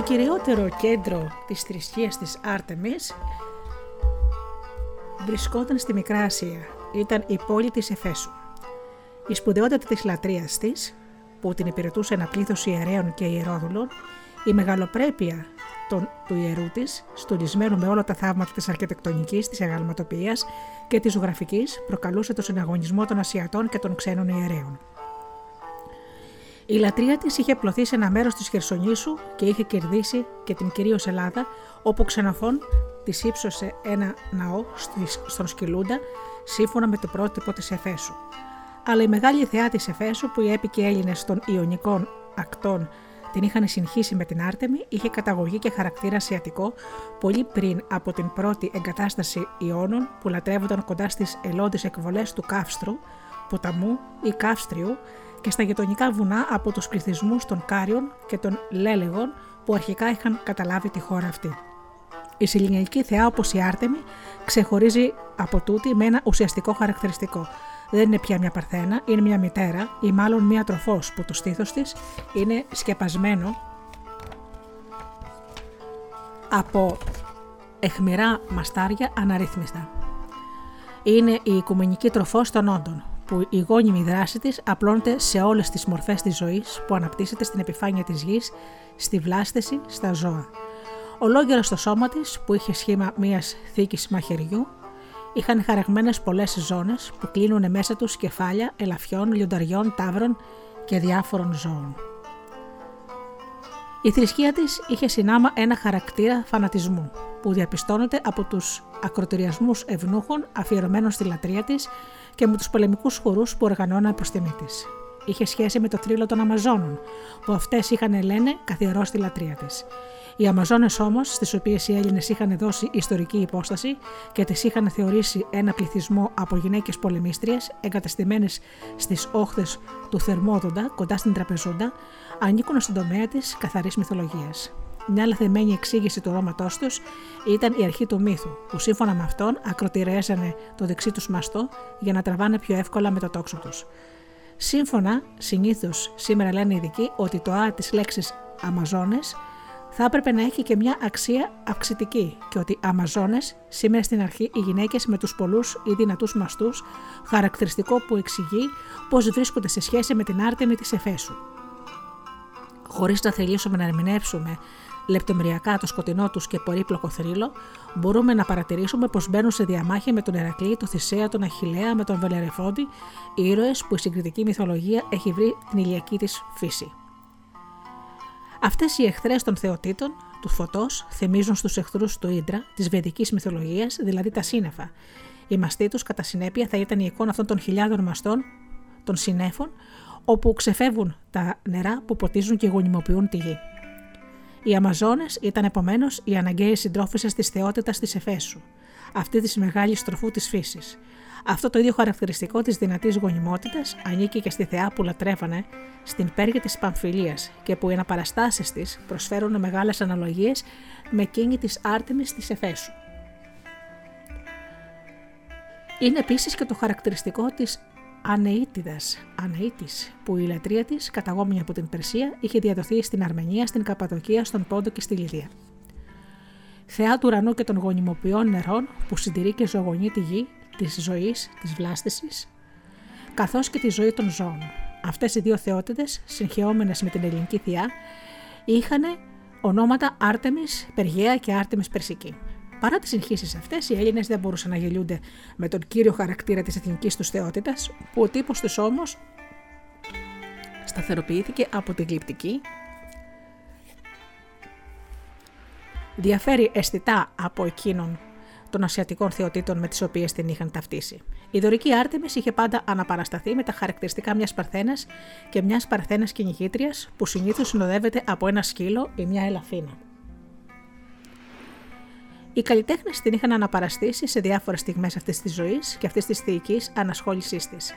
Το κυριότερο κέντρο της θρησκείας της Άρτεμις βρισκόταν στη Μικρά Ασία. Ήταν η πόλη της Εφέσου. Η σπουδαιότητα της λατρείας της, που την υπηρετούσε ένα πλήθος ιερέων και ιερόδουλων, η μεγαλοπρέπεια των, του ιερού της, στολισμένου με όλα τα θαύματα της αρχιτεκτονικής, της εγαλματοποιία και της ζωγραφικής, προκαλούσε το συναγωνισμό των Ασιατών και των ξένων ιερέων. Η λατρεία της είχε πλωθεί σε ένα μέρος της Χερσονήσου και είχε κερδίσει και την κυρίως Ελλάδα, όπου ξενοφών της ύψωσε ένα ναό στον Σκυλούντα, σύμφωνα με το πρότυπο της Εφέσου. Αλλά η μεγάλη θεά της Εφέσου, που οι έπικοι Έλληνες των Ιωνικών ακτών την είχαν συγχύσει με την Άρτεμη, είχε καταγωγή και χαρακτήρα ασιατικό πολύ πριν από την πρώτη εγκατάσταση Ιώνων που λατρεύονταν κοντά στις ελώδεις εκβολές του Καύστρου, ποταμού ή Καύστριου και στα γειτονικά βουνά από τους πληθυσμούς των Κάριων και των Λέλεγων που αρχικά είχαν καταλάβει τη χώρα αυτή. Η συλληνιακή θεά όπως η Άρτεμη ξεχωρίζει από τούτη με ένα ουσιαστικό χαρακτηριστικό – δεν είναι πια μια παρθένα, είναι μια μητέρα ή μάλλον μια τροφός που το στήθος της είναι σκεπασμένο από εχμηρά μαστάρια αναρρύθμιστα. Είναι η οικουμενική τροφός των όντων, που η γόνιμη δράση της απλώνεται σε όλες τις μορφές της ζωής που αναπτύσσεται στην επιφάνεια της γης, στη βλάστηση, στα ζώα. Ολόγερα στο σώμα της, που είχε σχήμα μιας θήκης μαχαιριού, είχαν χαραγμένες πολλές ζώνες που κλείνουν μέσα τους κεφάλια ελαφιών, λιονταριών, τάβρων και διάφορων ζώων. Η θρησκεία της είχε συνάμα ένα χαρακτήρα φανατισμού που διαπιστώνεται από τους ακροτηριασμούς ευνούχων αφιερωμένων στη λατρεία της και με τους πολεμικούς χορούς που οργανώναν προς τιμή της. Είχε σχέση με το θρύλο των Αμαζόνων, που αυτές είχαν λένε καθιερώσει τη λατρεία της. Οι Αμαζόνες όμως, στις οποίες οι Έλληνες είχαν δώσει ιστορική υπόσταση και τις είχαν θεωρήσει ένα πληθυσμό από γυναίκες πολεμίστριες εγκαταστημένε στις όχθες του Θερμόδοντα, κοντά στην Τραπεζόντα, ανήκουν στον τομέα της καθαρής μυθολογίας. Μια λαθεμένη εξήγηση του ρώματό τους ήταν η αρχή του μύθου, που σύμφωνα με αυτόν ακροτηρέζανε το δεξί τους μαστό για να τραβάνε πιο εύκολα με το τόξο τους. Σύμφωνα, συνήθως σήμερα λένε οι ειδικοί ότι το Α της λέξης Αμαζόνες θα έπρεπε να έχει και μια αξία αυξητική και ότι Αμαζόνες, σήμερα στην αρχή οι γυναίκες με τους πολλούς ή δυνατούς μαστούς, χαρακτηριστικό που εξηγεί πώς βρίσκονται σε σχέση με την άρτεμη της Εφέσου. Χωρίς να θελήσουμε να ερμηνεύσουμε λεπτομεριακά το σκοτεινό τους και πολύπλοκο θρύλο, μπορούμε να παρατηρήσουμε πως μπαίνουν σε διαμάχη με τον Ερακλή, τον Θησέα, τον Αχηλέα, με τον Βελερεφόντι, ήρωες που η συγκριτική μυθολογία έχει βρει την ηλιακή της φύση. Αυτές οι εχθρές των θεοτήτων, τους φωτός, θυμίζουν στους εχθρούς του Ήντρα της βεδική μυθολογίας, δηλαδή τα σύννεφα. Η μαστή τους, κατά συνέπεια, θα ήταν η εικόνα αυτών των χιλιάδων μαστών, των συνέφων, όπου ξεφεύγουν τα νερά που ποτίζουν και γονιμοποιούν τη γη. Οι Αμαζόνες ήταν επομένως οι αναγκαίες συντρόφισε της θεότητας της Εφέσου, αυτή της μεγάλης στροφού της φύσης. Αυτό το ίδιο χαρακτηριστικό της δυνατής γονιμότητας ανήκει και στη θεά που λατρεύανε στην πέργη της Παμφιλίας και που οι αναπαραστάσεις της προσφέρουν μεγάλες αναλογίες με εκείνη της Άρτεμης της Εφέσου. Είναι επίσης και το χαρακτηριστικό της Ανεήτιδα, Ανεήτη, που η λατρεία της, καταγόμενη από την Περσία, είχε διαδοθεί στην Αρμενία, στην Καπαδοκία, στον Πόντο και στη Λιδία. Θεά του ουρανού και των γονιμοποιών νερών, που συντηρεί και ζωογονεί τη γη, της ζωής, της βλάστησης, καθώς και τη ζωή των ζώων. Αυτές οι δύο θεότητες, συγχαιόμενες με την ελληνική θεία, είχαν ονόματα Άρτεμις Περγαία και Άρτεμις Περσική. Παρά τις συγχύσεις αυτές, οι Έλληνες δεν μπορούσαν να γελιούνται με τον κύριο χαρακτήρα της εθνικής τους θεότητας, που ο τύπος τους όμως σταθεροποιήθηκε από την γλυπτική, διαφέρει αισθητά από εκείνον των ασιατικών θεοτήτων με τις οποίες την είχαν ταυτίσει. Η δωρική Άρτεμι είχε πάντα αναπαρασταθεί με τα χαρακτηριστικά μιας Παρθένας και μιας Παρθένας κυνηγήτριας που συνήθως συνοδεύεται από ένα σκύλο ή μια ελαφίνα. Οι καλλιτέχνες την είχαν αναπαραστήσει σε διάφορες στιγμές αυτής της ζωής και αυτής της θεϊκής ανασχόλησής της.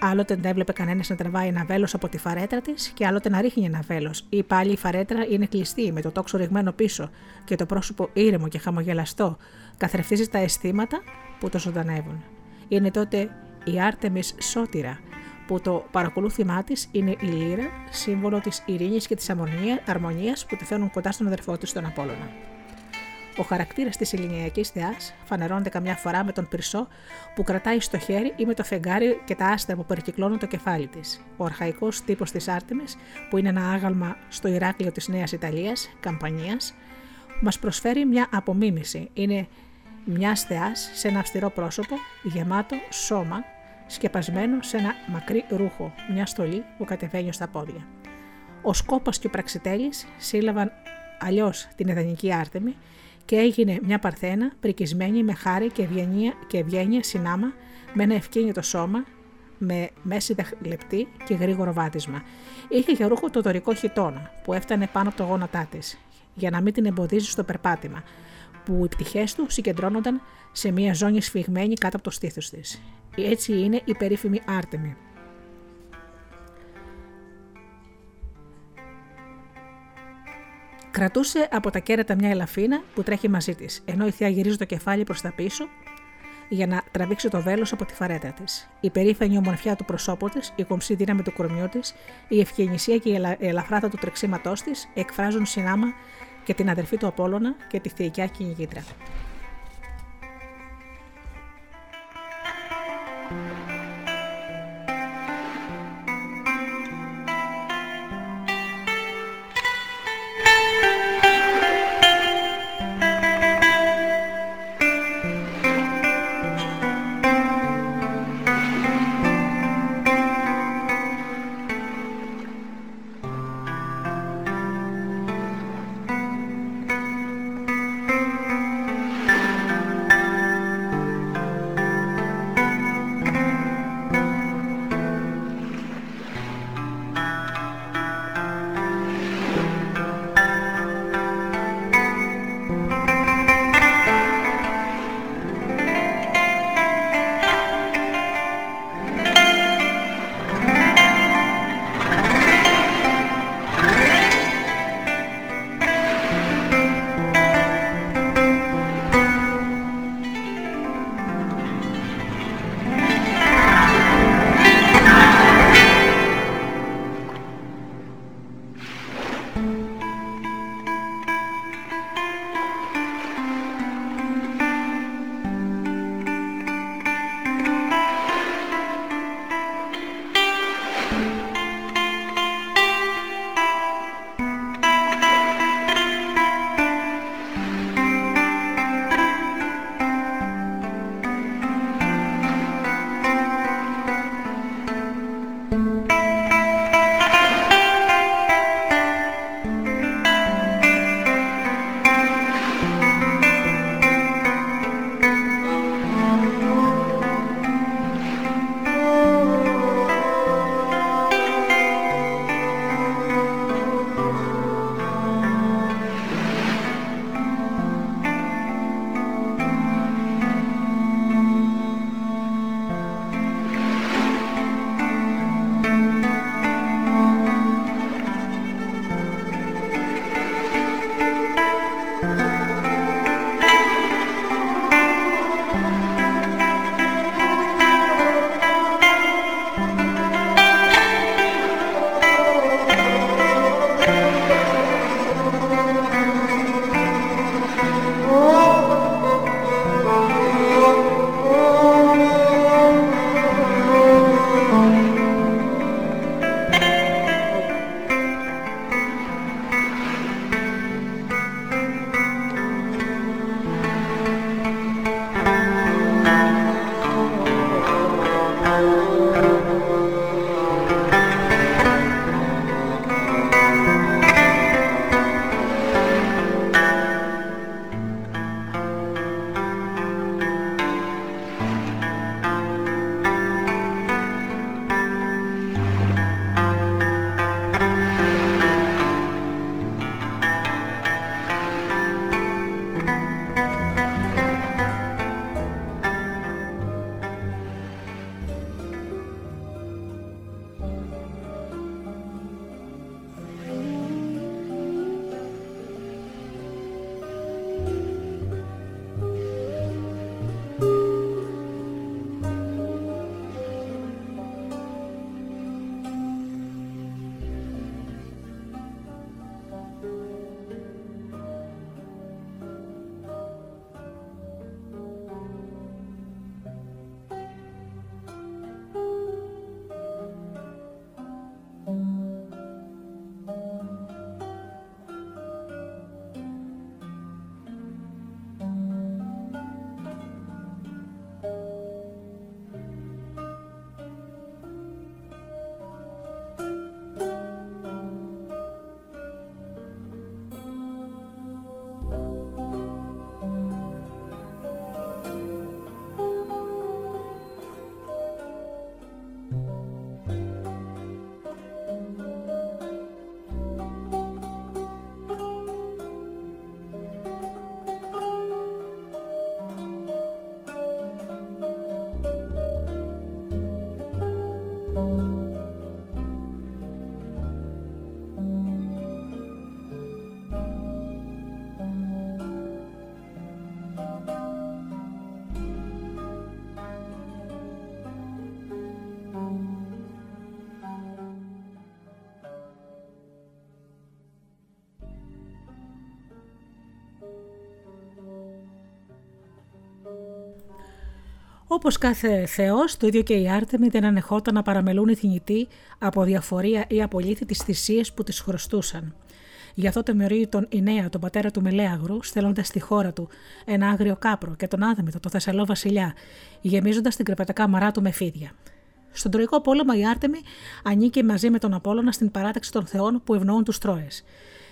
Άλλοτε δεν έβλεπε κανένας να τραβάει ένα βέλος από τη φαρέτρα της και άλλοτε να ρίχνει ένα βέλος, ή πάλι η φαρέτρα είναι κλειστή με το τόξο ρηγμένο πίσω και το πρόσωπο ήρεμο και χαμογελαστό, καθρεφτίζει τα αισθήματα που το ζωντανεύουν. Είναι τότε η Άρτεμις Σώτηρα που το παρακολούθημά της είναι η λύρα, σύμβολο της ειρήνης και της αρμονίας που τη φέρνουν κοντά στον αδερφό της, τον Απόλωνα. Ο χαρακτήρας της ελληνιακής θεάς φανερώνεται καμιά φορά με τον πυρσό που κρατάει στο χέρι ή με το φεγγάρι και τα άστρα που περικυκλώνουν το κεφάλι της. Ο αρχαϊκός τύπος της Άρτεμης, που είναι ένα άγαλμα στο Ηράκλειο της Νέας Ιταλίας, Καμπανίας, μας προσφέρει μια απομίμηση. Είναι μιας θεάς σε ένα αυστηρό πρόσωπο, γεμάτο σώμα, σκεπασμένο σε ένα μακρύ ρούχο, μια στολή που κατεβαίνει στα πόδια. Ο Σκόπα και ο Πραξιτέλης σύλλαβαν αλλιώς την ιδανική Άρτεμη και έγινε μια παρθένα πρικισμένη με χάρη και ευγένεια, και ευγένεια συνάμα με ένα ευκίνητο σώμα, με μέση λεπτή και γρήγορο βάτισμα. Είχε για ρούχο το δωρικό χιτόνα που έφτανε πάνω από το γόνατά της, για να μην την εμποδίζει στο περπάτημα, που οι πτυχές του συγκεντρώνονταν σε μια ζώνη σφιγμένη κάτω από το στήθος της. Έτσι είναι η περίφημη Άρτεμη. Κρατούσε από τα κέρατα μια ελαφίνα που τρέχει μαζί της, ενώ η θεία γυρίζει το κεφάλι προς τα πίσω για να τραβήξει το βέλος από τη φαρέτα της. Η περήφανη ομορφιά του προσώπου της, η κομψή δύναμη του κορμιού της, η ευγενησία και η ελαφράδα του τρεξίματός της εκφράζουν συνάμα και την αδερφή του Απόλωνα και τη θεϊκιά κυνηγήτρα. Όπως κάθε θεός, το ίδιο και η Άρτεμι δεν ανεχόταν να παραμελούν οι θνητοί από διαφορία ή απολύθη τις θυσίες που τις χρωστούσαν. Γι' αυτό το μερί τον Ινέα, τον πατέρα του Μελέαγρου, στέλνοντας στη χώρα του ένα άγριο κάπρο και τον Άδεμητο, το Θεσσαλό Βασιλιά, γεμίζοντας την κρεπατακά μαρά του με φίδια. Στον Τροϊκό πόλεμο η Άρτεμι ανήκει μαζί με τον Απόλωνα στην παράταξη των θεών που ευνοούν τους Τρόες.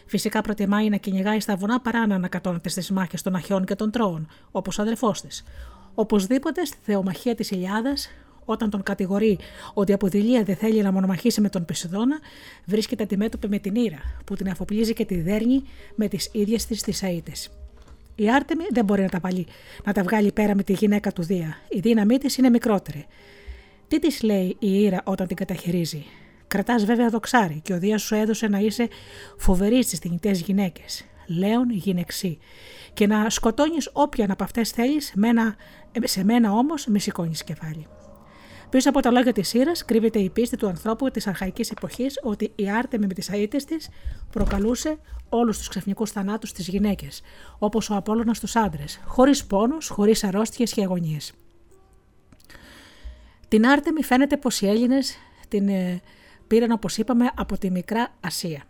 Φυσικά προτιμάει να κυνηγάει στα βουνά παρά να ανακατώνεται στις μάχες των Αχιών και των Τρώων, όπως ο αδερφός της. Οπωσδήποτε στη θεομαχία της Ηλιάδα, όταν τον κατηγορεί ότι από δηλία δεν θέλει να μονομαχήσει με τον Πεσιδώνα, βρίσκεται αντιμέτωπη με την Ήρα, που την αφοπλίζει και τη δέρνει με τις ίδιες της τις Αίτες. Η Άρτεμι δεν μπορεί να τα, παλεί, να τα βγάλει πέρα με τη γυναίκα του Δία. Η δύναμή της είναι μικρότερη. Τι της λέει η Ήρα όταν την καταχειρίζει; Κρατάς βέβαια δοξάρι και ο Δίας σου έδωσε να είσαι φοβερής στις θνητές γυναίκες. Λέων γυναιξή. Και να σκοτώνεις όποια από αυτές θέλεις, σε μένα όμως με σηκώνεις κεφάλι. Πίσω από τα λόγια της Ήρα κρύβεται η πίστη του ανθρώπου της αρχαϊκής εποχής ότι η Άρτεμι με τις αίτες της προκαλούσε όλους τους ξαφνικούς θανάτους στι γυναίκες, όπως ο Απόλογα στου άντρες, χωρίς πόνους, χωρίς αρρώστιες και αγωνίες. Την Άρτεμι φαίνεται πως οι Έλληνες την ε, πήραν όπως είπαμε από τη Μικρά Ασία.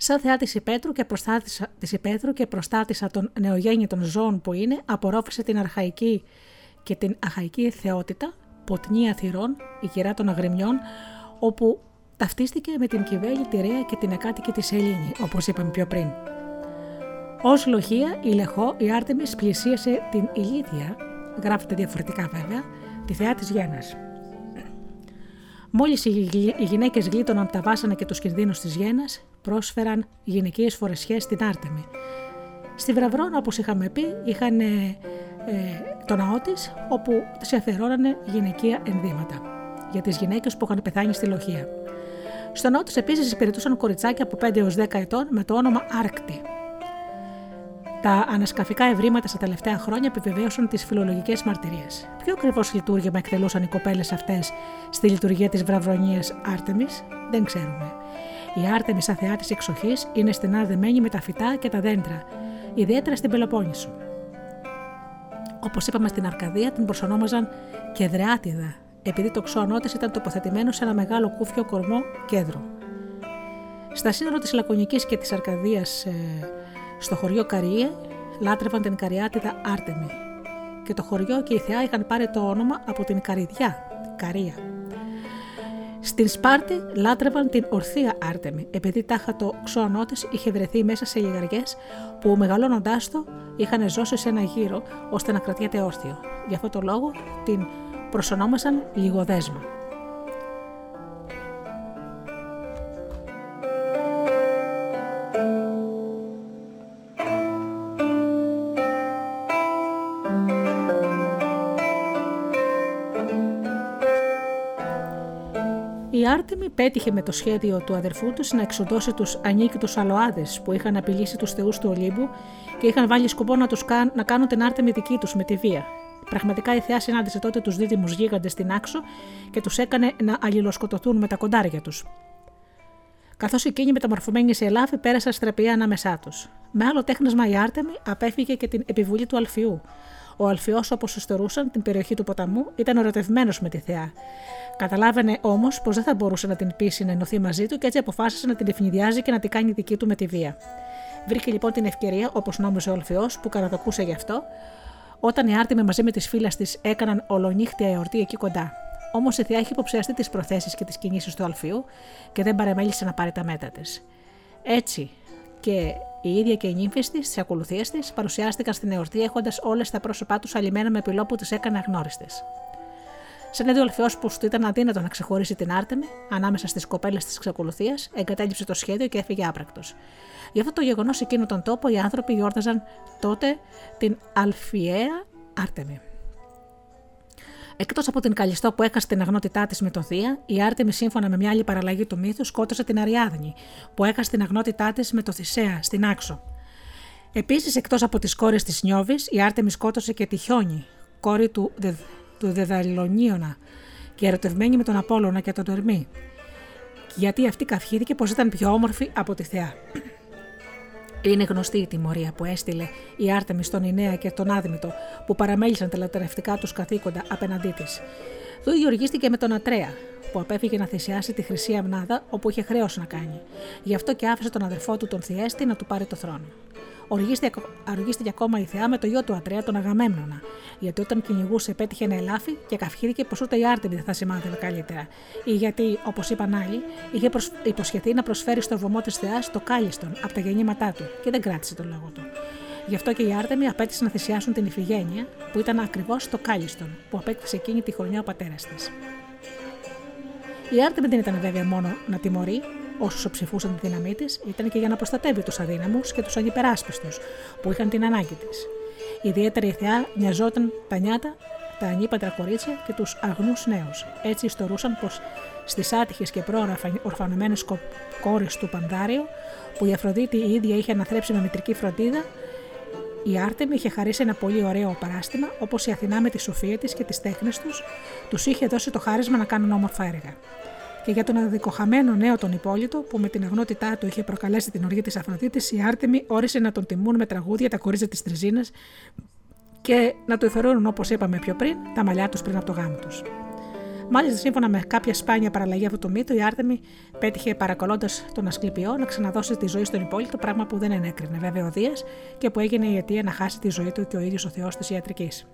Σαν θεά της Υπέτρου και προστάτησα, της Υπέτρου και προστάτησα των νεογέννητων ζώων που είναι, απορρόφησε την αρχαϊκή και την αχαϊκή θεότητα, ποτνία θυρών, η κυρά των αγριμιών, όπου ταυτίστηκε με την Κιβέλη, τη Ρέα και την εκάτοικη της Ελλήνη, όπως είπαμε πιο πριν. Ως λοχεία, η Λεχό, η Άρτεμις πλησίασε την Ηλίθια, γράφεται διαφορετικά βέβαια, τη θεά της Γένας. Μόλις οι γυναίκες γλίτωναν τα βάσανα και τους κινδύνους της Γένας, πρόσφεραν γυναικείες φορεσιές στην Άρτεμη. Στη Βραβρόν, όπως είχαμε πει, είχαν ε, το ναό της, όπου τη αφιερώνανε γυναικεία ενδύματα για τις γυναίκες που είχαν πεθάνει στη λοχεία. Στο ναό τη επίσης υπηρετούσαν κοριτσάκια από 5 έως 10 ετών με το όνομα Άρκτη. Τα ανασκαφικά ευρήματα στα τελευταία χρόνια επιβεβαίωσαν τις φιλολογικές μαρτυρίες. Ποιο ακριβώς λειτουργήμα εκτελούσαν οι κοπέλες αυτές στη λειτουργία της βραβρονίας Άρτεμις, δεν ξέρουμε. Η Άρτεμι, σαν θεά τη εξοχής, είναι στενά δεμένη με τα φυτά και τα δέντρα, ιδιαίτερα στην Πελοπόννησο. Όπως είπαμε στην Αρκαδία, την προσωνόμαζαν Κεδρεάτιδα, επειδή το ξώνο τη ήταν τοποθετημένο σε ένα μεγάλο κούφιο κορμό κέντρο. Στα σύνορα της Λακωνικής και της Αρκαδίας, ε, στο χωριό Καρίε, λάτρευαν την Καριάτιδα Άρτεμι. Και το χωριό και η θεά είχαν πάρει το όνομα από την Καριδιά, Καρία. Στην Σπάρτη λάτρευαν την ορθία Άρτεμι, επειδή τάχα το ξώανό της είχε βρεθεί μέσα σε λιγαριές που μεγαλώνοντάς το είχαν ζώσει σε ένα γύρο ώστε να κρατιέται όρθιο. Γι' αυτό το λόγο την προσωνόμασαν λιγοδέσμα. Η Άρτεμι πέτυχε με το σχέδιο του αδερφού τους να εξοντώσει τους ανίκητους αλοάδες που είχαν απειλήσει τους θεούς του Ολύμπου και είχαν βάλει σκοπό να, τους κάν, να κάνουν την Άρτεμι δική τους με τη βία. Πραγματικά η θεά συνάντησε τότε τους δίδυμους γίγαντες στην άξο και τους έκανε να αλληλοσκοτωθούν με τα κοντάρια τους. Καθώς εκείνοι μεταμορφωμένοι σε ελάφι πέρασαν στραπιά ανάμεσά τους. Με άλλο τέχνασμα η Άρτεμι απέφυγε και την επιβουλή του Αλφιού. Ο Αλφιός, όπως ιστορούσαν την περιοχή του ποταμού, ήταν ερωτευμένος με τη θεά. Καταλάβαινε όμως πως δεν θα μπορούσε να την πείσει να ενωθεί μαζί του και έτσι αποφάσισε να την ευνηδιάζει και να την κάνει δική του με τη βία. Βρήκε λοιπόν την ευκαιρία, όπως νόμιζε ο Αλφιός, που καραδοκούσε γι' αυτό, όταν η Άρτιμη μαζί με τις φίλες της έκαναν ολονύχτια εορτή εκεί κοντά. Όμως η Θεά είχε υποψιαστεί τις προθέσεις και τις κινήσεις του Αλφιού και δεν παρεμέλησε να πάρει τα μέτρα της. Έτσι και η ίδια και οι νύμφε της, τις ακολουθίες της, παρουσιάστηκαν στην εορτή έχοντας όλες τα πρόσωπά τους αλλημένα με πυλό που τις έκανε αγνώριστες. Σαν είδε ο Αλφιό που του ήταν αδύνατο να ξεχωρίσει την Άρτεμη ανάμεσα στις κοπέλες της εξακολουθία, εγκατέλειψε το σχέδιο και έφυγε άπρακτος. Γι' αυτό το γεγονός εκείνο τον τόπο οι άνθρωποι γιόρταζαν τότε την Αλφιαία Άρτεμη. Εκτός από την Καλιστό που έχασε την αγνότητά της με το Δία, η Άρτεμη, σύμφωνα με μια άλλη παραλλαγή του μύθου, σκότωσε την Αριάδνη, που έχασε την αγνότητά της με το Θησέα στην Άξο. Επίσης, εκτός από τις κόρες της Νιώβης, η Άρτεμη σκότωσε και τη Χιόνι, κόρη του, Δε, του Δεδαλονίωνα, και ερωτευμένη με τον Απόλωνα και τον Ερμή, γιατί αυτή καυχήθηκε πως ήταν πιο όμορφη από τη Θεά. Είναι γνωστή η τιμωρία που έστειλε η Άρτεμις στον Ινέα και τον Άδημητο που παραμέλησαν τα λατερευτικά τους καθήκοντα απέναντί της. Το ίδιο οργίστηκε με τον Ατρέα, που απέφυγε να θυσιάσει τη Χρυσή Αμνάδα όπου είχε χρέος να κάνει. Γι' αυτό και άφησε τον αδερφό του τον Θιέστη να του πάρει το θρόνο. Οργίστηκε ακόμα η Θεά με το γιο του Ατρέα, τον Αγαμέμνονα, γιατί όταν κυνηγούσε πέτυχε ένα ελάφι και καυχήθηκε πως ούτε η Άρτεμι δεν θα σημάδευε καλύτερα. Ή γιατί, όπως είπαν άλλοι, είχε υποσχεθεί να προσφέρει στο βωμό της Θεάς το κάλιστον από τα γεννήματά του και δεν κράτησε τον λόγο του. Γι' αυτό και οι Άρτεμοι απέτησαν να θυσιάσουν την Ιφηγένεια, που ήταν ακριβώς το κάλιστον που απέκτησε εκείνη τη χρονιά ο πατέρας της. Η Άρτεμι δεν ήταν βέβαια μόνο να τιμωρεί όσους ψηφούσαν τη δύναμή της, ήταν και για να προστατεύει τους αδύναμους και τους ανυπεράσπιστου που είχαν την ανάγκη της. Ιδιαίτερα η θεά νοιαζόταν τα νιάτα, τα ανήπαντρα κορίτσια και τους αγνούς νέους. Έτσι ιστορούσαν πως στις άτυχες και πρόωρα ορφανωμένες κόρες του Πανδάριο, που η Αφροδίτη η ίδια είχε αναθρέψει με μητρική φροντίδα, η Άρτεμι είχε χαρίσει ένα πολύ ωραίο παράστημα, όπως η Αθηνά με τη σοφία της και τις τέχνες τους, τους είχε δώσει το χάρισμα να κάνουν όμορφα έργα. Και για τον αδικοχαμένο νέο τον υπόλοιπο, που με την αγνότητά του είχε προκαλέσει την οργή της Αφροδίτης, η Άρτεμι όρισε να τον τιμούν με τραγούδια τα κορίτσια της Τριζίνας και να του εφερούν, όπως είπαμε πιο πριν, τα μαλλιά τους πριν από το γάμο τους. Μάλιστα, σύμφωνα με κάποια σπάνια παραλλαγή από το μύτο, η Άρτεμι πέτυχε παρακολώντας τον Ασκληπιό να ξαναδώσει τη ζωή στον υπόλοιπο, πράγμα που δεν ενέκρινε βέβαια ο Δίας και που έγινε η αιτία να χάσει τη ζωή του και ο ίδιος ο Θεός της ιατρικής.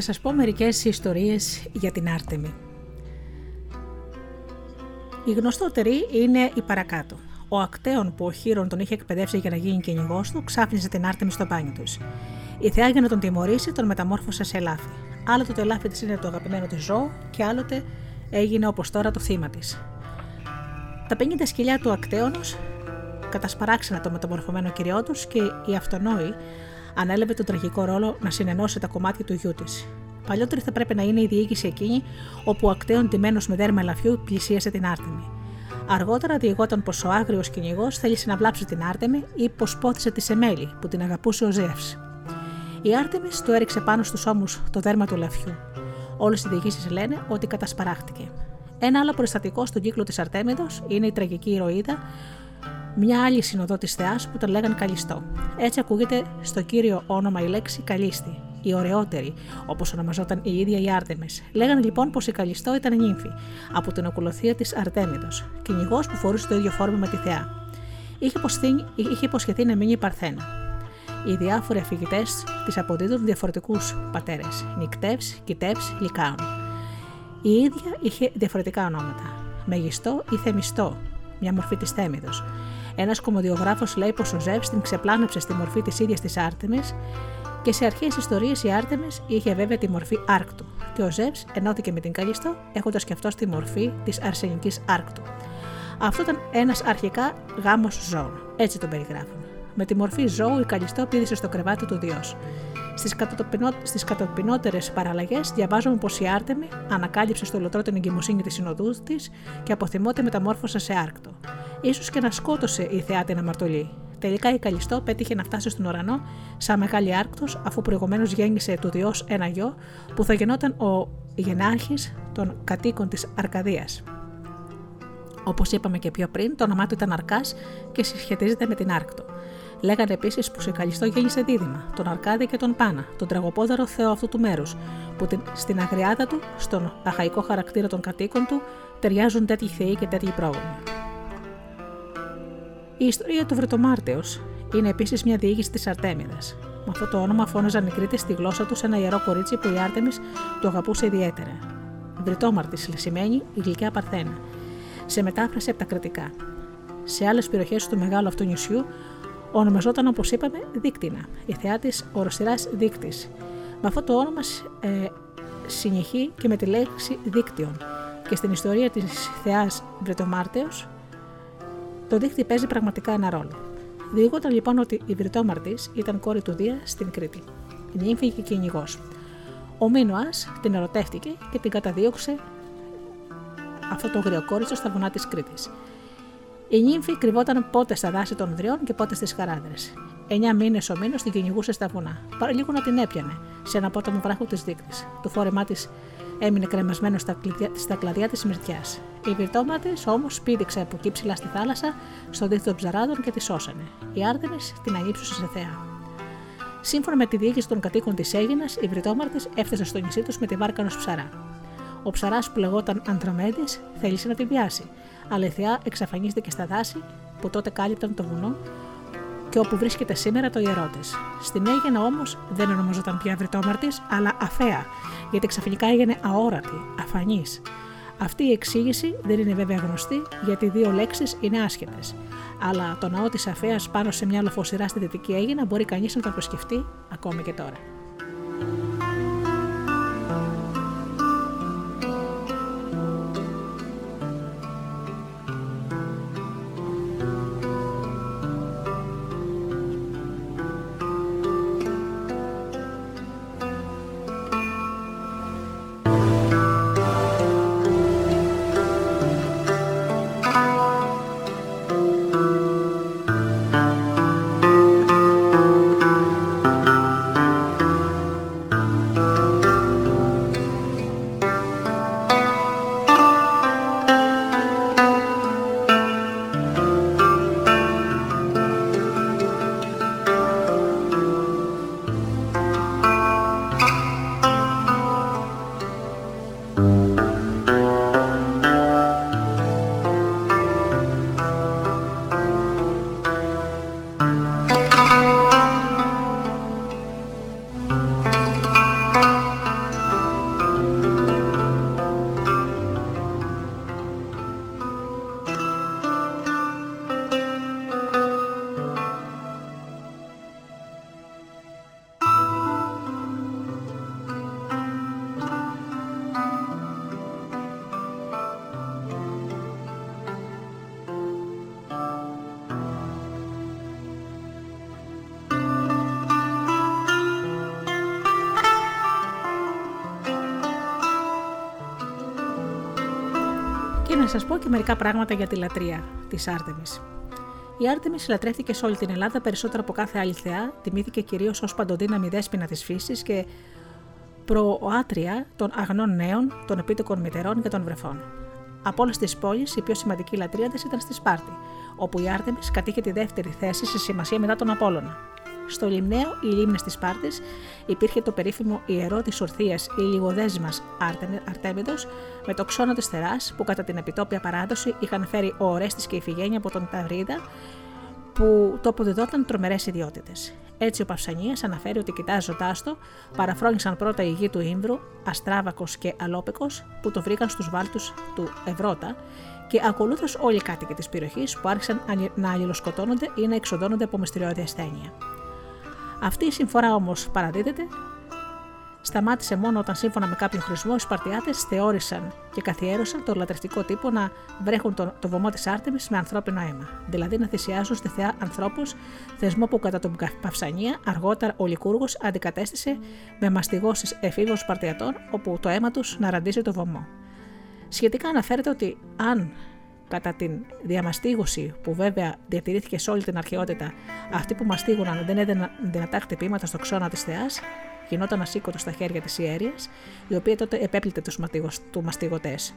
Θα σας πω μερικές ιστορίες για την Άρτεμη. Η γνωστότερη είναι η παρακάτω. Ο ακτέων που ο Χείρον τον είχε εκπαιδεύσει για να γίνει κυνηγός του, ξάφνιζε την Άρτεμη στο μπάνιο τους. Η θεά για να τον τιμωρήσει τον μεταμόρφωσε σε ελάφι. Άλλοτε το ελάφι της είναι το αγαπημένο της ζώο και άλλοτε έγινε όπως τώρα το θύμα της. Τα 50 σκυλιά του ακτέωνος κατασπαράξανε το μεταμορφωμένο κυριό τους και η αυτονόη ανέλαβε τον τραγικό ρόλο να συνενώσει τα κομμάτια του γιού της. Παλιότερη θα πρέπει να είναι η διοίκηση εκείνη όπου ο ακτέων τιμένο με δέρμα ελαφιού πλησίασε την Άρτεμη. Αργότερα διηγόταν πως ο άγριος κυνηγός θέλησε να βλάψει την Άρτεμη ή πως πόθησε τη Σεμέλη που την αγαπούσε ο Ζεύς. Η Άρτεμι του έριξε πάνω στους ώμους το δέρμα του λαφιού. Όλες οι διηγήσεις λένε ότι κατασπαράχτηκε. Ένα άλλο προστατικό στον κύκλο της Αρτέμιδος είναι η τραγική ηρωίδα, μια άλλη συνοδό της Θεάς που τον λέγαν Καλιστό. Έτσι ακούγεται στο κύριο όνομα η λέξη Καλίστη, η ωραιότερη, όπως ονομαζόταν η ίδια η Άρτεμες. Λέγανε λοιπόν πως η Καλιστό ήταν νύμφη, από την ακολουθία της Αρτέμιδος, κυνηγός που φορούσε το ίδιο φόρμα με τη Θεά. Είχε, είχε υποσχεθεί να μείνει Παρθένα. Οι διάφοροι αφηγητές της αποδίδουν διαφορετικούς πατέρες: Νικτεύ, Κιτεύ, Λικάων. Η ίδια είχε διαφορετικά ονόματα. Μεγιστό ή Θεμιστό, μια μορφή της Θέμηδο. Ένας κομμωδιογράφος λέει πως ο Ζεύ την ξεπλάνεψε στη μορφή της ίδιας της Άρτεμη και σε αρχαίε ιστορίε η Άρτεμη είχε βέβαια τη μορφή Άρκτου και ο Ζεύς ενώθηκε με την Καλιστό έχοντας και αυτό τη μορφή της αρσενικής Άρκτου. Αυτό ήταν ένας αρχικά γάμος ζώων. Έτσι τον περιγράφουν. Με τη μορφή ζώου η Καλιστό πήδησε στο κρεβάτι του Διός. Στις κατοπινότερε παραλλαγές διαβάζουμε πως η Άρτεμη ανακάλυψε στο λωτρό την εγκυμοσύνη της συνοδούς της και από θυμότη μεταμόρφωσε σε άρκτο. σω και να σκότωσε η θεά την αμαρτωλή. Τελικά η Καλιστό πέτυχε να φτάσει στον ουρανό σαν μεγάλη άρκτος, αφού προηγουμένως γέννησε του Διός ένα γιο που θα γεννόταν ο γενάρχης των κατοίκων της Αρκαδίας. Όπως είπαμε και πιο πριν, το όνομά του ήταν Αρκάς και συσχετίζεται με την Άρκτο. Λέγανε επίσης πω η Καλιστό γέννησε δίδυμα, τον Αρκάδη και τον Πάνα, τον τραγωπόδαρο θεό αυτού του μέρους, που την, στην αγριάδα του, στον αχαϊκό χαρακτήρα των κατοίκων του, ταιριάζουν τέτοιοι θεοί και τέτοιοι πρόγονοι. Η ιστορία του Βρετομάρτεο είναι επίσης μια διήγηση της Αρτέμιδας. Με αυτό το όνομα φώναζαν οι Κρήτες στη γλώσσα τους ένα ιερό κορίτσι που η Άρτεμις το αγαπούσε ιδιαίτερα. Βρετόμαρτης σημαίνει η γλυκιά Παρθένα, σε μετάφραση από τα κριτικά. Σε άλλες περιοχές του μεγάλου αυτού νησιού ονομαζόταν όπως είπαμε δίκτυνα, η θεά της οροσυρά δείκτης. Με αυτό το όνομα ε, συνεχεί και με τη λέξη δίκτυον και στην ιστορία της θεάς Βρετομάρτεως το δίκτυ παίζει πραγματικά ένα ρόλο. Διηγόταν λοιπόν ότι η Βρετόμαρτης ήταν κόρη του Δία στην Κρήτη. Η νύμφη και κυνηγός. Ο Μίνωα την ερωτεύτηκε και την καταδίωξε αυτό το γριοκόριτσο στα βουνά της Κρήτης. Η νύμφη κρυβόταν πότε στα δάση των δριών και πότε στις χαράδρες. Εννιά μήνες ο μήνος την κυνηγούσε στα βουνά. Παραλίγο να την έπιανε σε ένα απότομο βράχο της δείκτης. Το φόρεμά της έμεινε κρεμασμένο στα, κλειδιά, στα κλαδιά της μυρτιάς. Η βυρτόμα της όμως πήδηξε από εκεί ψηλά στη θάλασσα, στο δίκτυο των ψαράδων και τη σώσανε. Οι Άρδενε την αγύψουσαν σε θεά. Σύμφωνα με τη διοίκηση των κατοίκων της Έγινας, οι Βρυτόμαρτε έφτασαν στο νησί τους με τη βάρκα ενός ψαρά. Ο ψαράς που λεγόταν Αντρομέδη θέλησε να την πιάσει, αλλά η θεά εξαφανίστηκε στα δάση που τότε κάλυπταν το βουνό και όπου βρίσκεται σήμερα το ιερό τη. Στην Αίγαινα όμως δεν ονομαζόταν πια Βρυτόμαρτη, αλλά Αφαία, γιατί ξαφνικά έγινε αόρατη, αφανής. Αυτή η εξήγηση δεν είναι βέβαια γνωστή, γιατί οι δύο λέξεις είναι άσχετες. Αλλά το ναό της Αφαία πάνω σε μια λοφοσυρά στη Δυτική Αίγαινα μπορεί κανείς να το προσκεφτεί ακόμη και τώρα. Σας πω και μερικά πράγματα για τη λατρεία της Άρτεμις. Η Άρτεμις λατρεύτηκε σε όλη την Ελλάδα περισσότερο από κάθε άλλη θεά, τιμήθηκε κυρίως ως παντοδύναμη δέσπινα της φύσης και προάτρια των αγνών νέων, των επίτοκων μητερών και των βρεφών. Από όλες τις πόλεις, η πιο σημαντική λατρεία ήταν στη Σπάρτη, όπου η Άρτεμις κατήχε τη δεύτερη θέση σε σημασία μετά τον Απόλωνα. Στο Λιμνέο, οι λίμνες της Σπάρτης, υπήρχε το περίφημο ιερό της Ορθίας ή λιγοδέσμας Αρτέμιδος με το ξόνο της Θεράς, που κατά την επιτόπια παράδοση είχαν φέρει ο Ορέστη και η Φιγένια από τον Ταυρίδα, που το αποδιδόταν τρομερές ιδιότητες. Έτσι, ο Παυσανίας αναφέρει ότι κοιτάζοντάς το, παραφρόνησαν πρώτα οι γη του Ήμβρου, Αστράβακος και Αλόπεκος, που το βρήκαν στους βάλτους του Ευρώτα, και ακολούθως όλοι οι κάτοικοι της περιοχής που άρχισαν να αλληλοσκοτώνονται ή να εξοδώνονται από μυστηριώδη ασθένεια. Αυτή η συμφορά όμως παραδίδεται σταμάτησε μόνο όταν σύμφωνα με κάποιον χρησμό οι Σπαρτιάτες θεώρησαν και καθιέρωσαν το λατρευτικό τύπο να βρέχουν το, το βωμό της Άρτεμης με ανθρώπινο αίμα. Δηλαδή να θυσιάζουν στη θεά ανθρώπους, θεσμό που κατά τον Παυσανία αργότερα ο Λικούργος αντικατέστησε με μαστιγώσεις εφήβων Σπαρτιατών, όπου το αίμα τους να ραντίζει το βωμό. Σχετικά αναφέρεται ότι αν κατά την διαμαστίγωση που βέβαια διατηρήθηκε σε όλη την αρχαιότητα, αυτοί που μαστίγωναν δεν έδιναν δυνατά χτυπήματα στο ξώνα της θεάς, γινόταν ασήκωτο στα χέρια της ιέρια, η οποία τότε επέπλητε τους μαστιγωτές.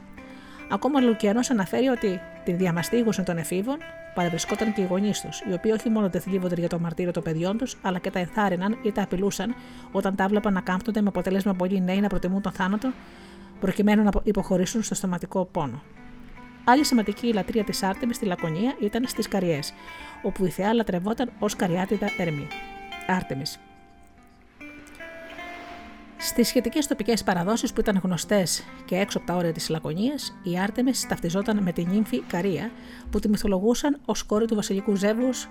Ακόμα ο Λουκιανός αναφέρει ότι την διαμαστίγωση των εφήβων παρευρισκόταν και οι γονείς τους, οι οποίοι όχι μόνο δεν θλίβονταν για το μαρτύριο των παιδιών τους, αλλά και τα ενθάρρυναν ή τα απειλούσαν όταν τα βλέπαν να κάμπτονται με αποτέλεσμα πολλοί νέοι να προτιμούν τον θάνατο προκειμένου να υποχωρήσουν στο στοματικό πόνο. Άλλη σημαντική λατρεία της Άρτεμις στη Λακωνία ήταν στις Καριές, όπου η θεά λατρευόταν ως καριάτιδα ερμή. Άρτεμις. Στις σχετικές τοπικές παραδόσεις που ήταν γνωστές και έξω από τα όρια της Λακωνίας, η Άρτεμις ταυτιζόταν με την νύμφη Καρία, που τη μυθολογούσαν ως κόρη του βασιλικού ζεύγους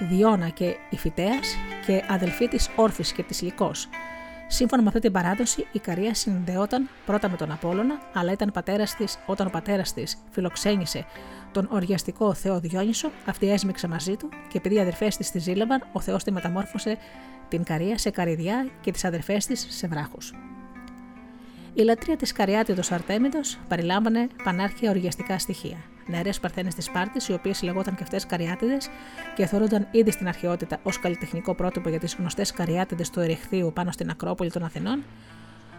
Διώνα και Ιφιτέας και αδελφή της Όρφης και της Λυκός, Σύμφωνα με αυτή την παράδοση, η Καρία συνδεόταν πρώτα με τον Απόλωνα, αλλά ήταν πατέρας της, όταν ο πατέρας της φιλοξένησε τον οργιαστικό Θεό Διόνυσο, αυτή έσμιξε μαζί του και επειδή οι αδερφές της τη ζήλευαν, ο Θεός τη μεταμόρφωσε την Καρία σε καριδιά και τις αδερφές της σε βράχους. Η λατρεία της Καριάτιδος Αρτέμιδος περιλάμβανε πανάρχια οργιαστικά στοιχεία νεαρές Παρθένες της Σπάρτης, οι οποίες λεγόταν και αυτές Καριάτιδες και θεωρούνταν ήδη στην αρχαιότητα ως καλλιτεχνικό πρότυπο για τις γνωστές Καριάτιδες του Ερεχθείου πάνω στην Ακρόπολη των Αθηνών,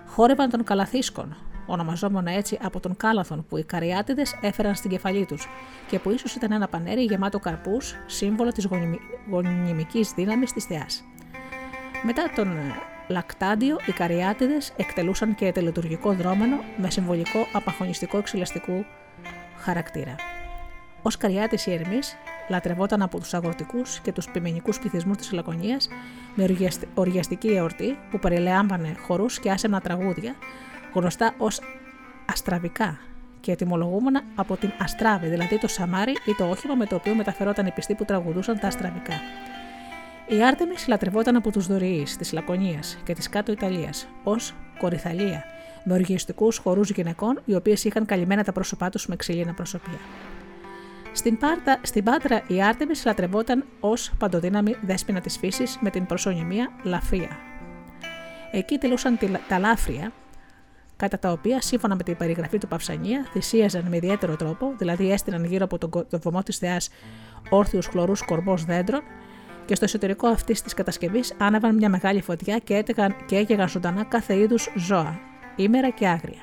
χόρευαν των Καλαθίσκων, ονομαζόμενο έτσι από τον Κάλαθον που οι Καριάτιδες έφεραν στην κεφαλή τους και που ίσως ήταν ένα πανέρι γεμάτο καρπούς, σύμβολο της γονιμικής δύναμης της Θεάς. Μετά τον Λακτάντιο, οι Καριάτιδες εκτελούσαν και τελετουργικό δρόμενο με συμβολικό απαχωνιστικό εξελαστικού χαρακτήρα. Ω καριάτης η Ερμής λατρευόταν από τους αγροτικούς και τους πιμενικού πληθυσμούς της Λακωνίας με οργιαστική εορτή που περιλάμβανε χορούς και άσενα τραγούδια, γνωστά ως αστραβικά και ετοιμολογούμενα από την Αστράβη, δηλαδή το σαμάρι ή το όχημα με το οποίο μεταφερόταν οι πιστοί που τραγουδούσαν τα αστραβικά. Η Άρτεμι λατρευόταν από τους Δωριεί της Λακωνίας και της Κάτω Ιταλίας ως Κορυθαλία με οργιστικούς χορούς γυναικών, οι οποίες είχαν καλυμμένα τα πρόσωπά τους με ξύλινα προσωπία. Στην, Πάρτα, στην Πάτρα η Άρτεμι λατρευόταν ως παντοδύναμη δέσπινα της φύσης με την προσωνυμία Λαφία. Εκεί τελούσαν τα λάφρια, κατά τα οποία, σύμφωνα με την περιγραφή του Παυσανία, θυσίαζαν με ιδιαίτερο τρόπο, δηλαδή έστειναν γύρω από τον το βωμό της Θεάς όρθιους χλωρούς κορμός δέντρων και στο εσωτερικό αυτής της κατασκευής άναβαν μια μεγάλη φωτιά και, έτεγαν, και έκαιγαν ζωντανά κάθε είδους ζώα, ήμερα και άγρια.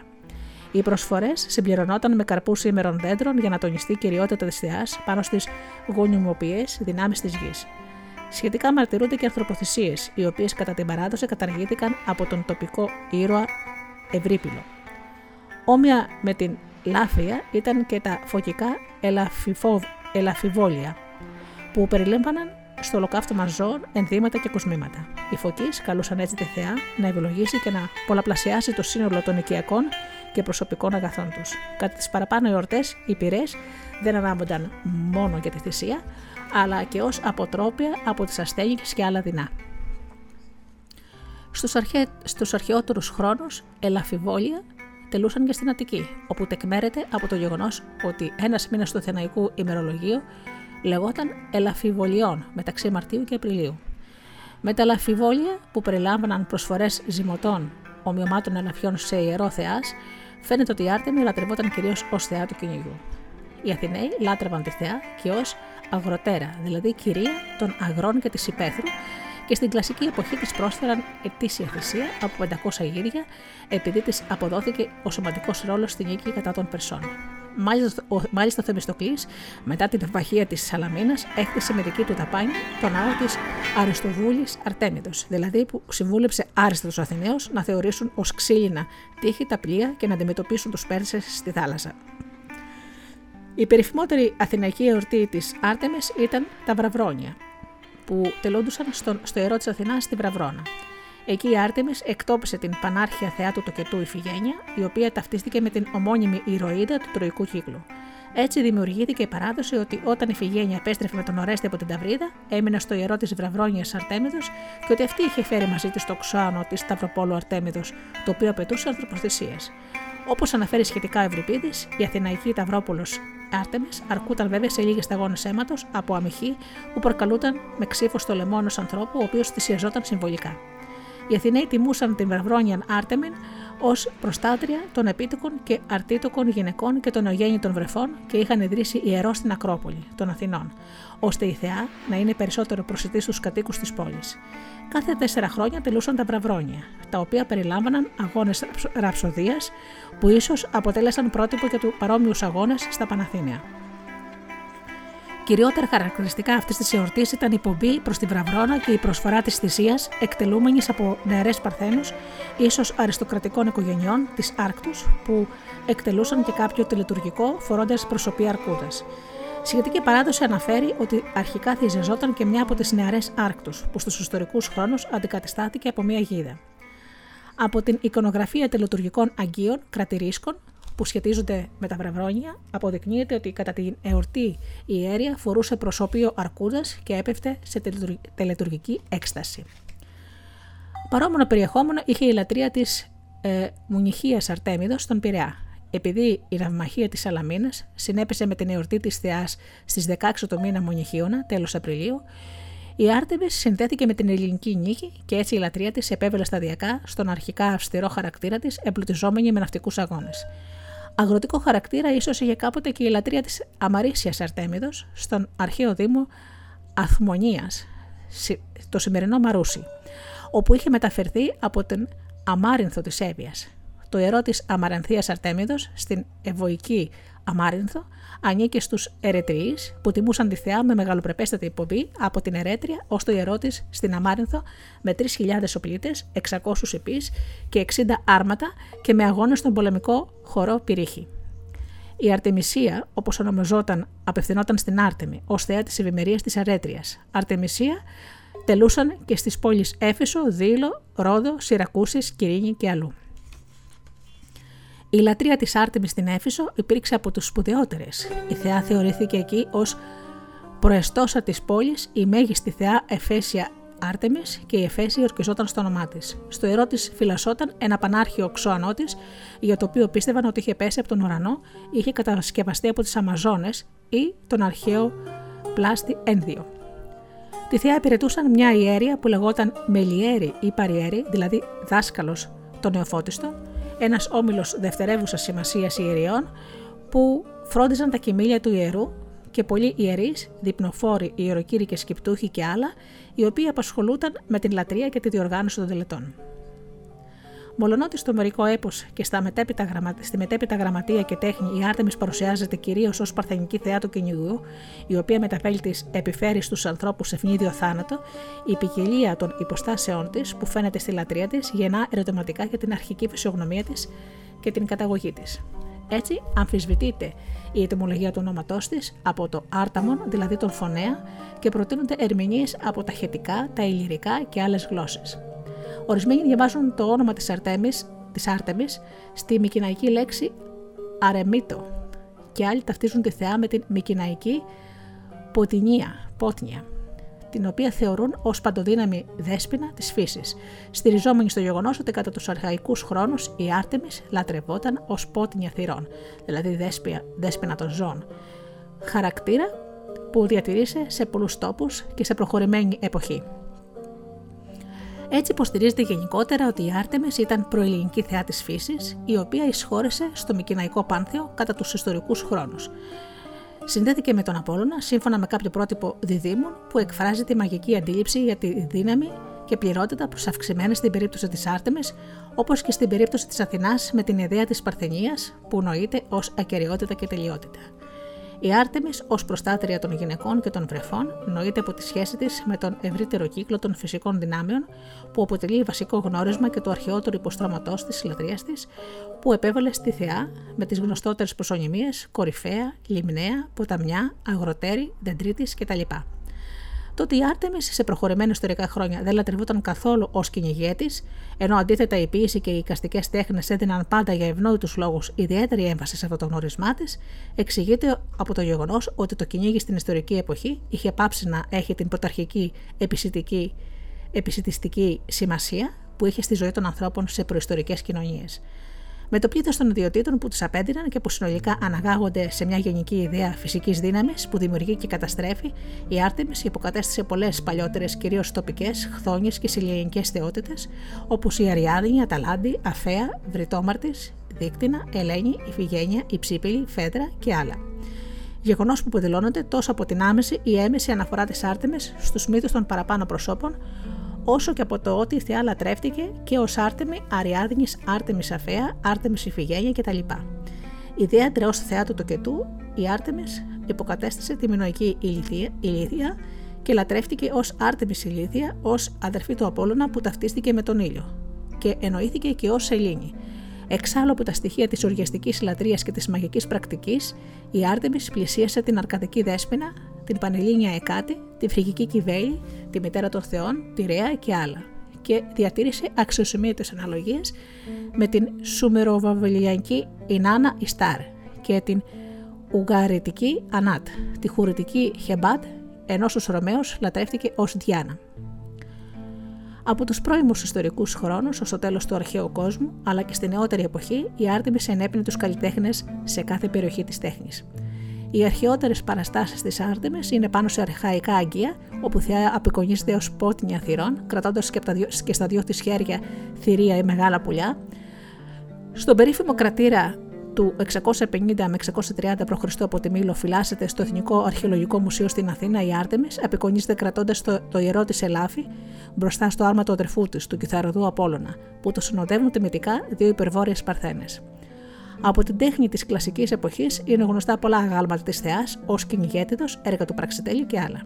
Οι προσφορές συμπληρωνόταν με καρπούς ήμερων δέντρων για να τονιστεί η κυριότητα της θεάς πάνω στις γονιμοποιίε δυνάμεις της γης. Σχετικά μαρτυρούνται και ανθρωποθυσίες, οι οποίες κατά την παράδοση καταργήθηκαν από τον τοπικό ήρωα Ευρύπηλο. Όμοια με την Λάφρια ήταν και τα φωκικά ελαφιβόλια, που περιλέμβαναν στο ολοκαύτωμα ζώων, ενδύματα και κοσμήματα. Οι φωκεί καλούσαν έτσι τη Θεά να ευλογήσει και να πολλαπλασιάσει το σύνολο των οικιακών και προσωπικών αγαθών τους. Κατά τις παραπάνω εορτές, οι πυρές δεν ανάμονταν μόνο για τη θυσία, αλλά και ως αποτρόπια από τις ασθένειες και άλλα δεινά. Στους, αρχαι... στους αρχαιότερους χρόνους, ελαφιβόλια τελούσαν και στην Αττική, όπου τεκμέρεται από το γεγονός ότι ένας μήνας του Θεναϊκού ημερολογίου λεγόταν ελαφιβολιών μεταξύ Μαρτίου και Απριλίου. Με τα ελαφιβόλια που περιλάμβαναν προσφορές ζυμωτών ομοιωμάτων ελαφιών σε ιερό θεάς, φαίνεται ότι η Άρτεμι λατρευόταν κυρίως ως θεά του κυνηγιού. Οι Αθηναίοι λάτρευαν τη θεά και ως αγροτέρα, δηλαδή κυρία των αγρών και της υπαίθρου, και στην κλασική εποχή της πρόσφεραν ετήσια θυσία από 500 γύρια, επειδή της αποδόθηκε ο σωματικός ρόλος στη νίκη κατά των Περσών. Μάλιστα, ο, μάλιστα ο Θεμιστοκλής, μετά την ευμαχία της Σαλαμίνας, έκτισε με δική του ταπάνη τον ναό της Αριστοβούλη Αρτέμιδος, δηλαδή που συμβούλεψε άριστα τους Αθηναίους να θεωρήσουν ως ξύλινα τείχη τα πλοία και να αντιμετωπίσουν τους Πέρσες στη θάλασσα. Η περιφημότερη αθηναϊκή εορτή της Άρτεμε ήταν τα Βραβρόνια, που τελόντουσαν στο, στο ιερό της Αθηνάς στη Βραβρώνα. Εκεί η Άρτεμις εκτόπισε την πανάρχια θεά του τοκετού Ιφηγένεια, η οποία ταυτίστηκε με την ομώνυμη ηρωίδα του Τροϊκού κύκλου. Έτσι δημιουργήθηκε η παράδοση ότι όταν η Φιγένεια επέστρεφε με τον Ορέστη από την Ταυρίδα, έμεινε στο ιερό της Βραβρόνιας Αρτέμιδος και ότι αυτή είχε φέρει μαζί της το ξάνο της Σταυροπόλου Αρτέμιδος, το οποίο απαιτούσε ανθρωποθυσίες. Όπως αναφέρει σχετικά ο Ευρυπίδης, η Αθηναϊκή Ταυρόπολο Άρτεμις αρκούταν βέβαια σε λίγες σταγόνες αίματος από αμυχή που προκαλούταν με ξύφο στο λαιμό ενός ανθρώπου, ο οποίος θυσιαζόταν συμβολικά. Οι Αθηναίοι τιμούσαν την Βραβρόνιαν Άρτεμιν ως προστάτρια των επίτοκων και αρτήτοκων γυναικών και των ογέννητων βρεφών και είχαν ιδρύσει ιερό στην Ακρόπολη των Αθηνών, ώστε η θεά να είναι περισσότερο προσιτή στους κατοίκους της πόλης. Κάθε τέσσερα χρόνια τελούσαν τα βραβρόνια, τα οποία περιλάμβαναν αγώνες ραψοδίας που ίσως αποτέλεσαν πρότυπο για του παρόμοιους αγώνες στα Παναθήνια. Κυριότερα χαρακτηριστικά αυτής της εορτής ήταν η πομπή προς τη Βραβρώνα και η προσφορά της θυσίας εκτελούμενης από νεαρές Παρθένους, ίσως αριστοκρατικών οικογενειών της Άρκτους, που εκτελούσαν και κάποιο τελετουργικό φορώντας προσωπία Αρκούδας. Σχετική παράδοση αναφέρει ότι αρχικά θυσιαζόταν και μια από τις νεαρές Άρκτους, που στους ιστορικούς χρόνους αντικαταστάθηκε από μια γίδα. Από την εικονογραφία τελετουργικών αγκίων, κρατηρίσκων, που σχετίζονται με τα βραβρόνια, αποδεικνύεται ότι κατά την εορτή η ιέρια φορούσε προσώπιο αρκούδας και έπεφτε σε τελετουργική έκσταση. Παρόμονο περιεχόμενο είχε η λατρεία της ε, Μουνιχίας Αρτέμιδος στον Πειραιά. Επειδή η ναυμαχία της Σαλαμίνας συνέπεσε με την εορτή της Θεάς στις 16 το μήνα Μουνιχίωνα, τέλος Απριλίου, η Άρτεμις συνδέθηκε με την ελληνική νίκη και έτσι η λατρεία της επέβαινε σταδιακά στον αρχικά αυστηρό χαρακτήρα της, εμπλουτιζόμενη με ναυτικούς αγώνες. Αγροτικό χαρακτήρα ίσως είχε κάποτε και η λατρεία της Αμαρίσιας Αρτέμιδος στον αρχαίο δήμο Αθμονίας, το σημερινό Μαρούσι, όπου είχε μεταφερθεί από την Αμάρινθο της Εύβοιας. Το ιερό της Αμαρανθίας Αρτέμιδος στην Ευωική Αμάρινθο ανήκε στους Ερετριείς που τιμούσαν τη θεά με μεγαλοπρεπέστατη υποβή από την Ερέτρια ως το ιερό της στην Αμάρινθο με 3.000 οπλίτες, 600 επίς και 60 άρματα και με αγώνες στον πολεμικό χορό Πυρίχη. Η Αρτεμισία, όπως ονομαζόταν, απευθυνόταν στην Άρτεμη ως θεά της ευημερίας της Αρέτρια. Αρτεμισία τελούσαν και στις πόλεις Έφεσο, Δήλο, Ρόδο, Σιρακούσης, Κυρίνη και αλλού. Η λατρεία της Άρτεμις στην Έφησο υπήρξε από τους σπουδαιότερες. Η θεά θεωρήθηκε εκεί ως προεστόσα της πόλης η μέγιστη θεά Εφέσια Άρτεμις και η Εφέση ορκιζόταν στο όνομά της. Στο ιερό της φυλασσόταν ένα πανάρχιο ξώανό της, για το οποίο πίστευαν ότι είχε πέσει από τον ουρανό, είχε κατασκευαστεί από τις Αμαζόνες ή τον αρχαίο πλάστη Ένδιο. Τη θεά υπηρετούσαν μια ιέρια που λεγόταν Μελιέρη ή Παριέρη, δηλαδή δάσκαλος των νεοφώτιστων, ένας όμιλος δευτερεύουσας σημασίας ιεριών που φρόντιζαν τα κοιμήλια του ιερού και πολλοί ιερείς, διπνοφόροι, ιεροκήρυκες, σκυπτούχοι και άλλα, οι οποίοι απασχολούνταν με την λατρεία και τη διοργάνωση των τελετών. Μολονότι στο μερικό έπος και στα μετέπειτα, στη μετέπειτα γραμματεία και τέχνη η Άρτεμις παρουσιάζεται κυρίως ως παρθενική θεά του κυνηγού, η οποία με τα πέλη της επιφέρει στους ανθρώπους ευνίδιο θάνατο, η ποικιλία των υποστάσεών της που φαίνεται στη λατρεία της γεννά ερωτηματικά για την αρχική φυσιογνωμία της και την καταγωγή της. Έτσι, αμφισβητείται η ετοιμολογία του ονόματός της από το Άρταμον, δηλαδή τον φωνέα, και προτείνονται ερμηνείες από τα χετικά, τα ηλυρικά και άλλες γλώσσες. Ορισμένοι διαβάζουν το όνομα της Αρτέμις, της Άρτεμις στη μικυναϊκή λέξη αρεμίτο και άλλοι ταυτίζουν τη θεά με την μικυναϊκή ποτινία, πότνια, την οποία θεωρούν ως παντοδύναμη δέσποινα της φύσης, στηριζόμενοι στο γεγονός ότι κατά τους αρχαϊκούς χρόνους η Άρτεμις λατρευόταν ως πότνια θυρών, δηλαδή δέσπια, δέσποινα των ζώων. Χαρακτήρα που διατηρήσε σε πολλούς τόπους και σε προχωρημένη εποχή. Έτσι υποστηρίζεται γενικότερα ότι η Άρτεμις ήταν προελληνική θεά της φύσης, η οποία εισχώρησε στο Μικυναϊκό Πάνθεο κατά τους ιστορικούς χρόνους. Συνδέθηκε με τον Απόλλωνα σύμφωνα με κάποιο πρότυπο διδήμων που εκφράζει τη μαγική αντίληψη για τη δύναμη και πληρότητα προς αυξημένη στην περίπτωση της Άρτεμη, όπως και στην περίπτωση της Αθηνάς με την ιδέα της Παρθενίας που νοείται ως ακαιρεότητα και τελειότητα. Η Άρτεμι, ως προστάτρια των γυναικών και των βρεφών, νοείται από τη σχέση της με τον ευρύτερο κύκλο των φυσικών δυνάμεων, που αποτελεί βασικό γνώρισμα και το αρχαιότερο υποστρώματό της λατρείας της, που επέβαλε στη Θεά με τις γνωστότερες προσωνυμίες Κορυφαία, Λιμνέα, Ποταμιά, Αγροτέρη, Δεντρίτης κτλ. Τότε η Άρτεμι σε προχωρημένα ιστορικά χρόνια δεν λατρευόταν καθόλου ως κυνηγέτης, ενώ αντίθετα η ποιήση και οι οικαστικέ τέχνες έδιναν πάντα για ευνόητους λόγους ιδιαίτερη έμφαση σε αυτό το γνωρισμά της, εξηγείται από το γεγονός ότι το κυνήγι στην ιστορική εποχή είχε πάψει να έχει την πρωταρχική επισητική, επισητιστική σημασία που είχε στη ζωή των ανθρώπων σε προϊστορικές κοινωνίες. Με το πλήθος των ιδιωτήτων που τους απέντυναν και που συνολικά αναγάγονται σε μια γενική ιδέα φυσικής δύναμης που δημιουργεί και καταστρέφει, η Άρτεμι υποκατέστησε πολλές παλιότερες, κυρίως τοπικές, χθόνιες και συλλογικές θεότητες, όπως η Αριάδνη, η Αταλάντη, Αφέα, Βρυτόμαρτης, Δίκτυνα, Ελένη, Ιφηγένεια, η Ψήπηλη, Φέντρα και άλλα. Γεγονός που αποδηλώνονται τόσο από την άμεση ή έμεση αναφορά της Άρτεμι στους μύθους των παραπάνω προσώπων, όσο και από το ότι η θεά λατρεύτηκε και ως Άρτεμι, Αριάδνης, Άρτεμι Αφέα, Άρτεμι Ιφηγένεια κτλ. Ιδιαίτερα ως θεά του τοκετού, η Άρτεμις υποκατέστησε τη μινοϊκή ηλίθεια και λατρεύτηκε ως Άρτεμι ηλίθεια, ως αδερφή του Απόλλωνα που ταυτίστηκε με τον ήλιο και εννοήθηκε και ως Σελήνη. Εξάλλου από τα στοιχεία της οργιαστική λατρείας και της μαγικής πρακτικής, η Άρτεμις πλησίασε την αρκαδική δέσποινα την Πανελλήνια Εκάτη, τη Φρυγική Κιβέλη, τη Μητέρα των Θεών, τη Ρέα και άλλα και διατήρησε αξιοσημείωτες αναλογίες με την Σουμεροβαβελιακή Ινάνα Ιστάρ και την Ουγγαριτική Ανάτ, τη Χουριτική Χεμπάτ, ενώ στους Ρωμαίους λατρεύτηκε ως Διάνα. Από τους πρώιμους ιστορικούς χρόνους ως το τέλος του αρχαίου κόσμου, αλλά και στη νεότερη εποχή, η Άρτεμις ενέπνε τους καλλιτέχνες σε κάθε περιοχή της τέχνης. Οι αρχαιότερες παραστάσεις της Άρτεμες είναι πάνω σε αρχαϊκά αγγεία, όπου θεά απεικονίζεται ως πότνια θυρών, κρατώντας και στα δυο της χέρια θηρία ή μεγάλα πουλιά. Στον περίφημο κρατήρα του 650 με 630 π.Χ. από τη Μήλο φυλάσσεται στο Εθνικό Αρχαιολογικό Μουσείο στην Αθήνα η Άρτεμις, απεικονίζεται κρατώντας το, το ιερό της Ελάφη μπροστά στο άρμα του αδερφού της, του Κιθαροδού Απόλωνα, που το συνοδεύουν τιμητικά δύο υπερβόρειε Παρθένες. Από την τέχνη της κλασικής εποχής είναι γνωστά πολλά αγάλματα της Θεάς ως κυνηγέτητο, έργα του Πραξιτέλη και άλλα.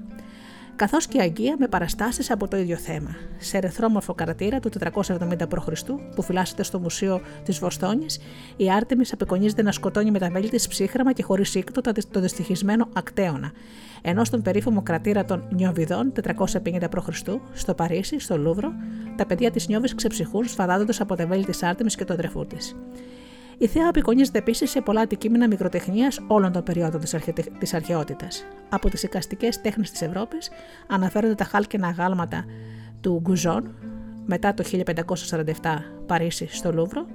Καθώς και αγγεία με παραστάσεις από το ίδιο θέμα. Σε ερεθρόμορφο καρατήρα του 470 π.Χ. που φυλάσσεται στο Μουσείο της Βοστόνης, η Άρτεμις απεικονίζεται να σκοτώνει με τα μέλη της ψύχραμα και χωρίς σύκτο το δυστυχισμένο ακτέωνα. Ενώ στον περίφημο κρατήρα των Νιοβιδών 450 π.Χ. στο Παρίσι, στο Λούβρο, τα παιδιά της Νιόβη ξεψυχούν σφαδάζοντας από τα μέλη της Άρτεμις και τον τρεφού της. Η θέα απεικονίζεται επίσης σε πολλά αντικείμενα μικροτεχνίας όλων των περιόδων της αρχαιότητας. Από τις οικαστικέ τέχνες της Ευρώπης αναφέρονται τα χάλκινα αγάλματα του Γκουζόν μετά το 1547 Παρίσι στο Λούβρο,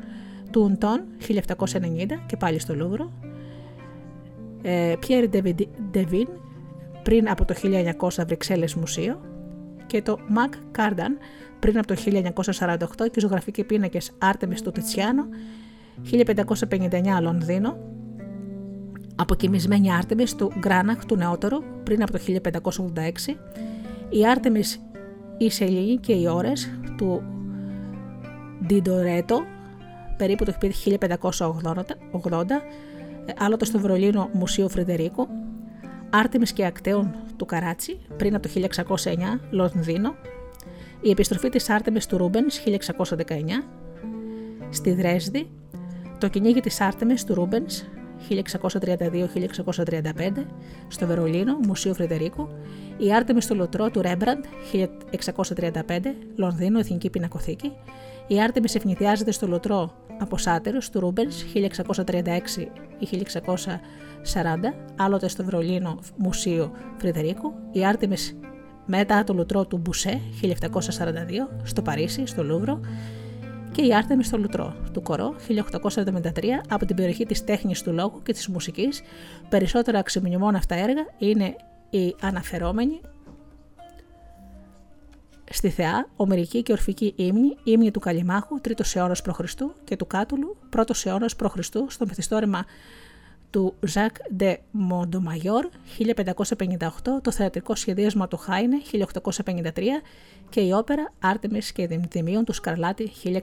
του Ουντών 1790 και πάλι στο Λούβρο, Πιέρ Ντεβίν πριν από το 1900 Βρυξέλλες Μουσείο και το Μακ Κάρνταν πριν από το 1948 και ζωγραφικοί πίνακες Άρτεμις του Τιτσιάνο 1559 Λονδίνο, αποκοιμισμένη Άρτεμις του Γκράναχ του νεότερου πριν από το 1586, η Άρτεμις η Σελήνη και οι ώρες του Ντιντορέτο περίπου το 1580, άλλοτε στο Βερολίνο Μουσείο Φρεντερίκο, Άρτεμις και Ακταίων του Καράτσι πριν από το 1609 Λονδίνο, η επιστροφή της Άρτεμις του Ρούμπενς 1619, στη Δρέσδη το κυνήγι της Άρτεμις του Ρούμπενς 1632-1635 στο Βερολίνο, Μουσείο Φρεντερίκου, η Άρτεμις στο Λουτρό του Ρέμπραντ 1635, Λονδίνο, Εθνική Πινακοθήκη, η Άρτεμις αιφνιδιάζεται στο Λουτρό από Σάτυρους του Ρούμπενς 1636 1640, άλλοτε στο Βερολίνο, Μουσείο Φρεντερίκου, η Άρτεμις μετά το Λουτρό του Μπουσέ 1742 στο Παρίσι, στο Λούβρο, και η Άρτεμις στο Λουτρό του Κορό 1873 από την περιοχή της τέχνης του λόγου και της μουσικής. Περισσότερα αξιομνημόνευτα έργα είναι η αναφερόμενη Στη Θεά, ομερική και ορφική ύμνη, ύμνη του Καλιμάχου, 3ο αιώνας π.Χ. και του Κάτουλου, 1ο αιώνας π.Χ. στο μυθιστόρημα του Ζακ Ντε Μοντομαγιόρ 1558, το θεατρικό σχεδίασμα του Χάινε 1853 και η όπερα Άρτεμις και Δημητημίων του Σκαρλάτη 1670.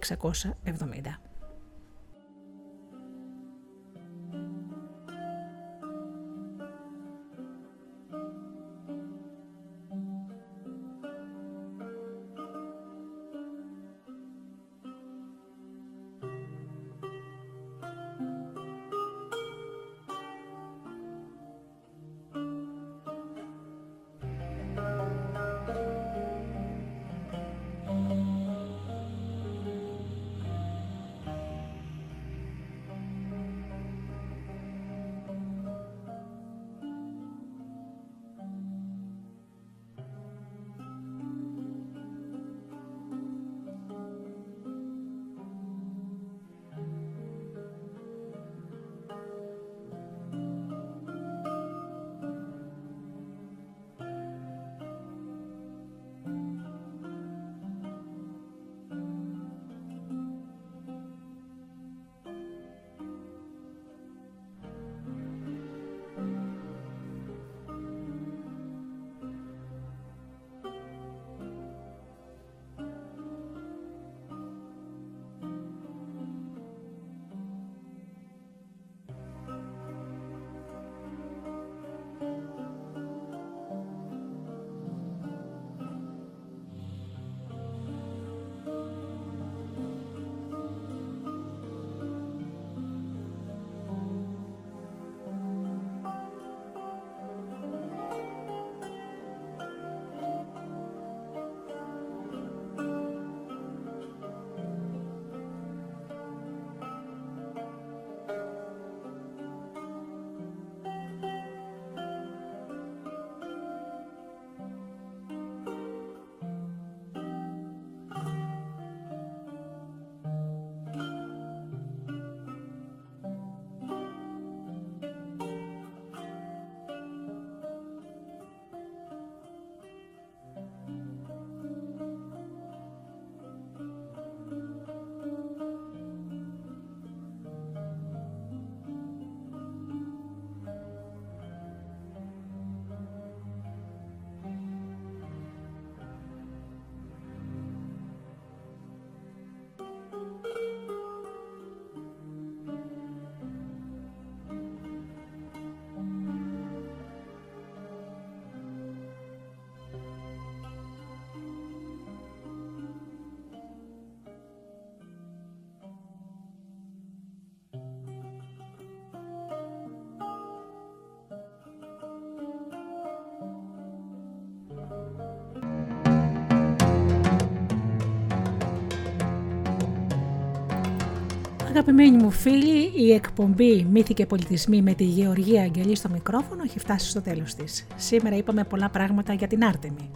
Αγαπημένοι μου φίλοι, η εκπομπή Μύθοι και Πολιτισμοί με τη Γεωργία Αγγελή στο μικρόφωνο έχει φτάσει στο τέλος της. Σήμερα είπαμε πολλά πράγματα για την Άρτεμη.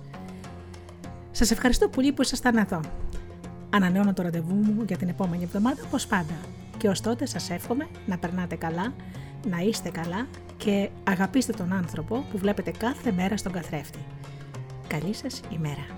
Σας ευχαριστώ πολύ που ήσασταν εδώ. Ανανεώνω το ραντεβού μου για την επόμενη εβδομάδα όπως πάντα. Και ως τότε σας εύχομαι να περνάτε καλά, να είστε καλά και αγαπήστε τον άνθρωπο που βλέπετε κάθε μέρα στον καθρέφτη. Καλή σας ημέρα.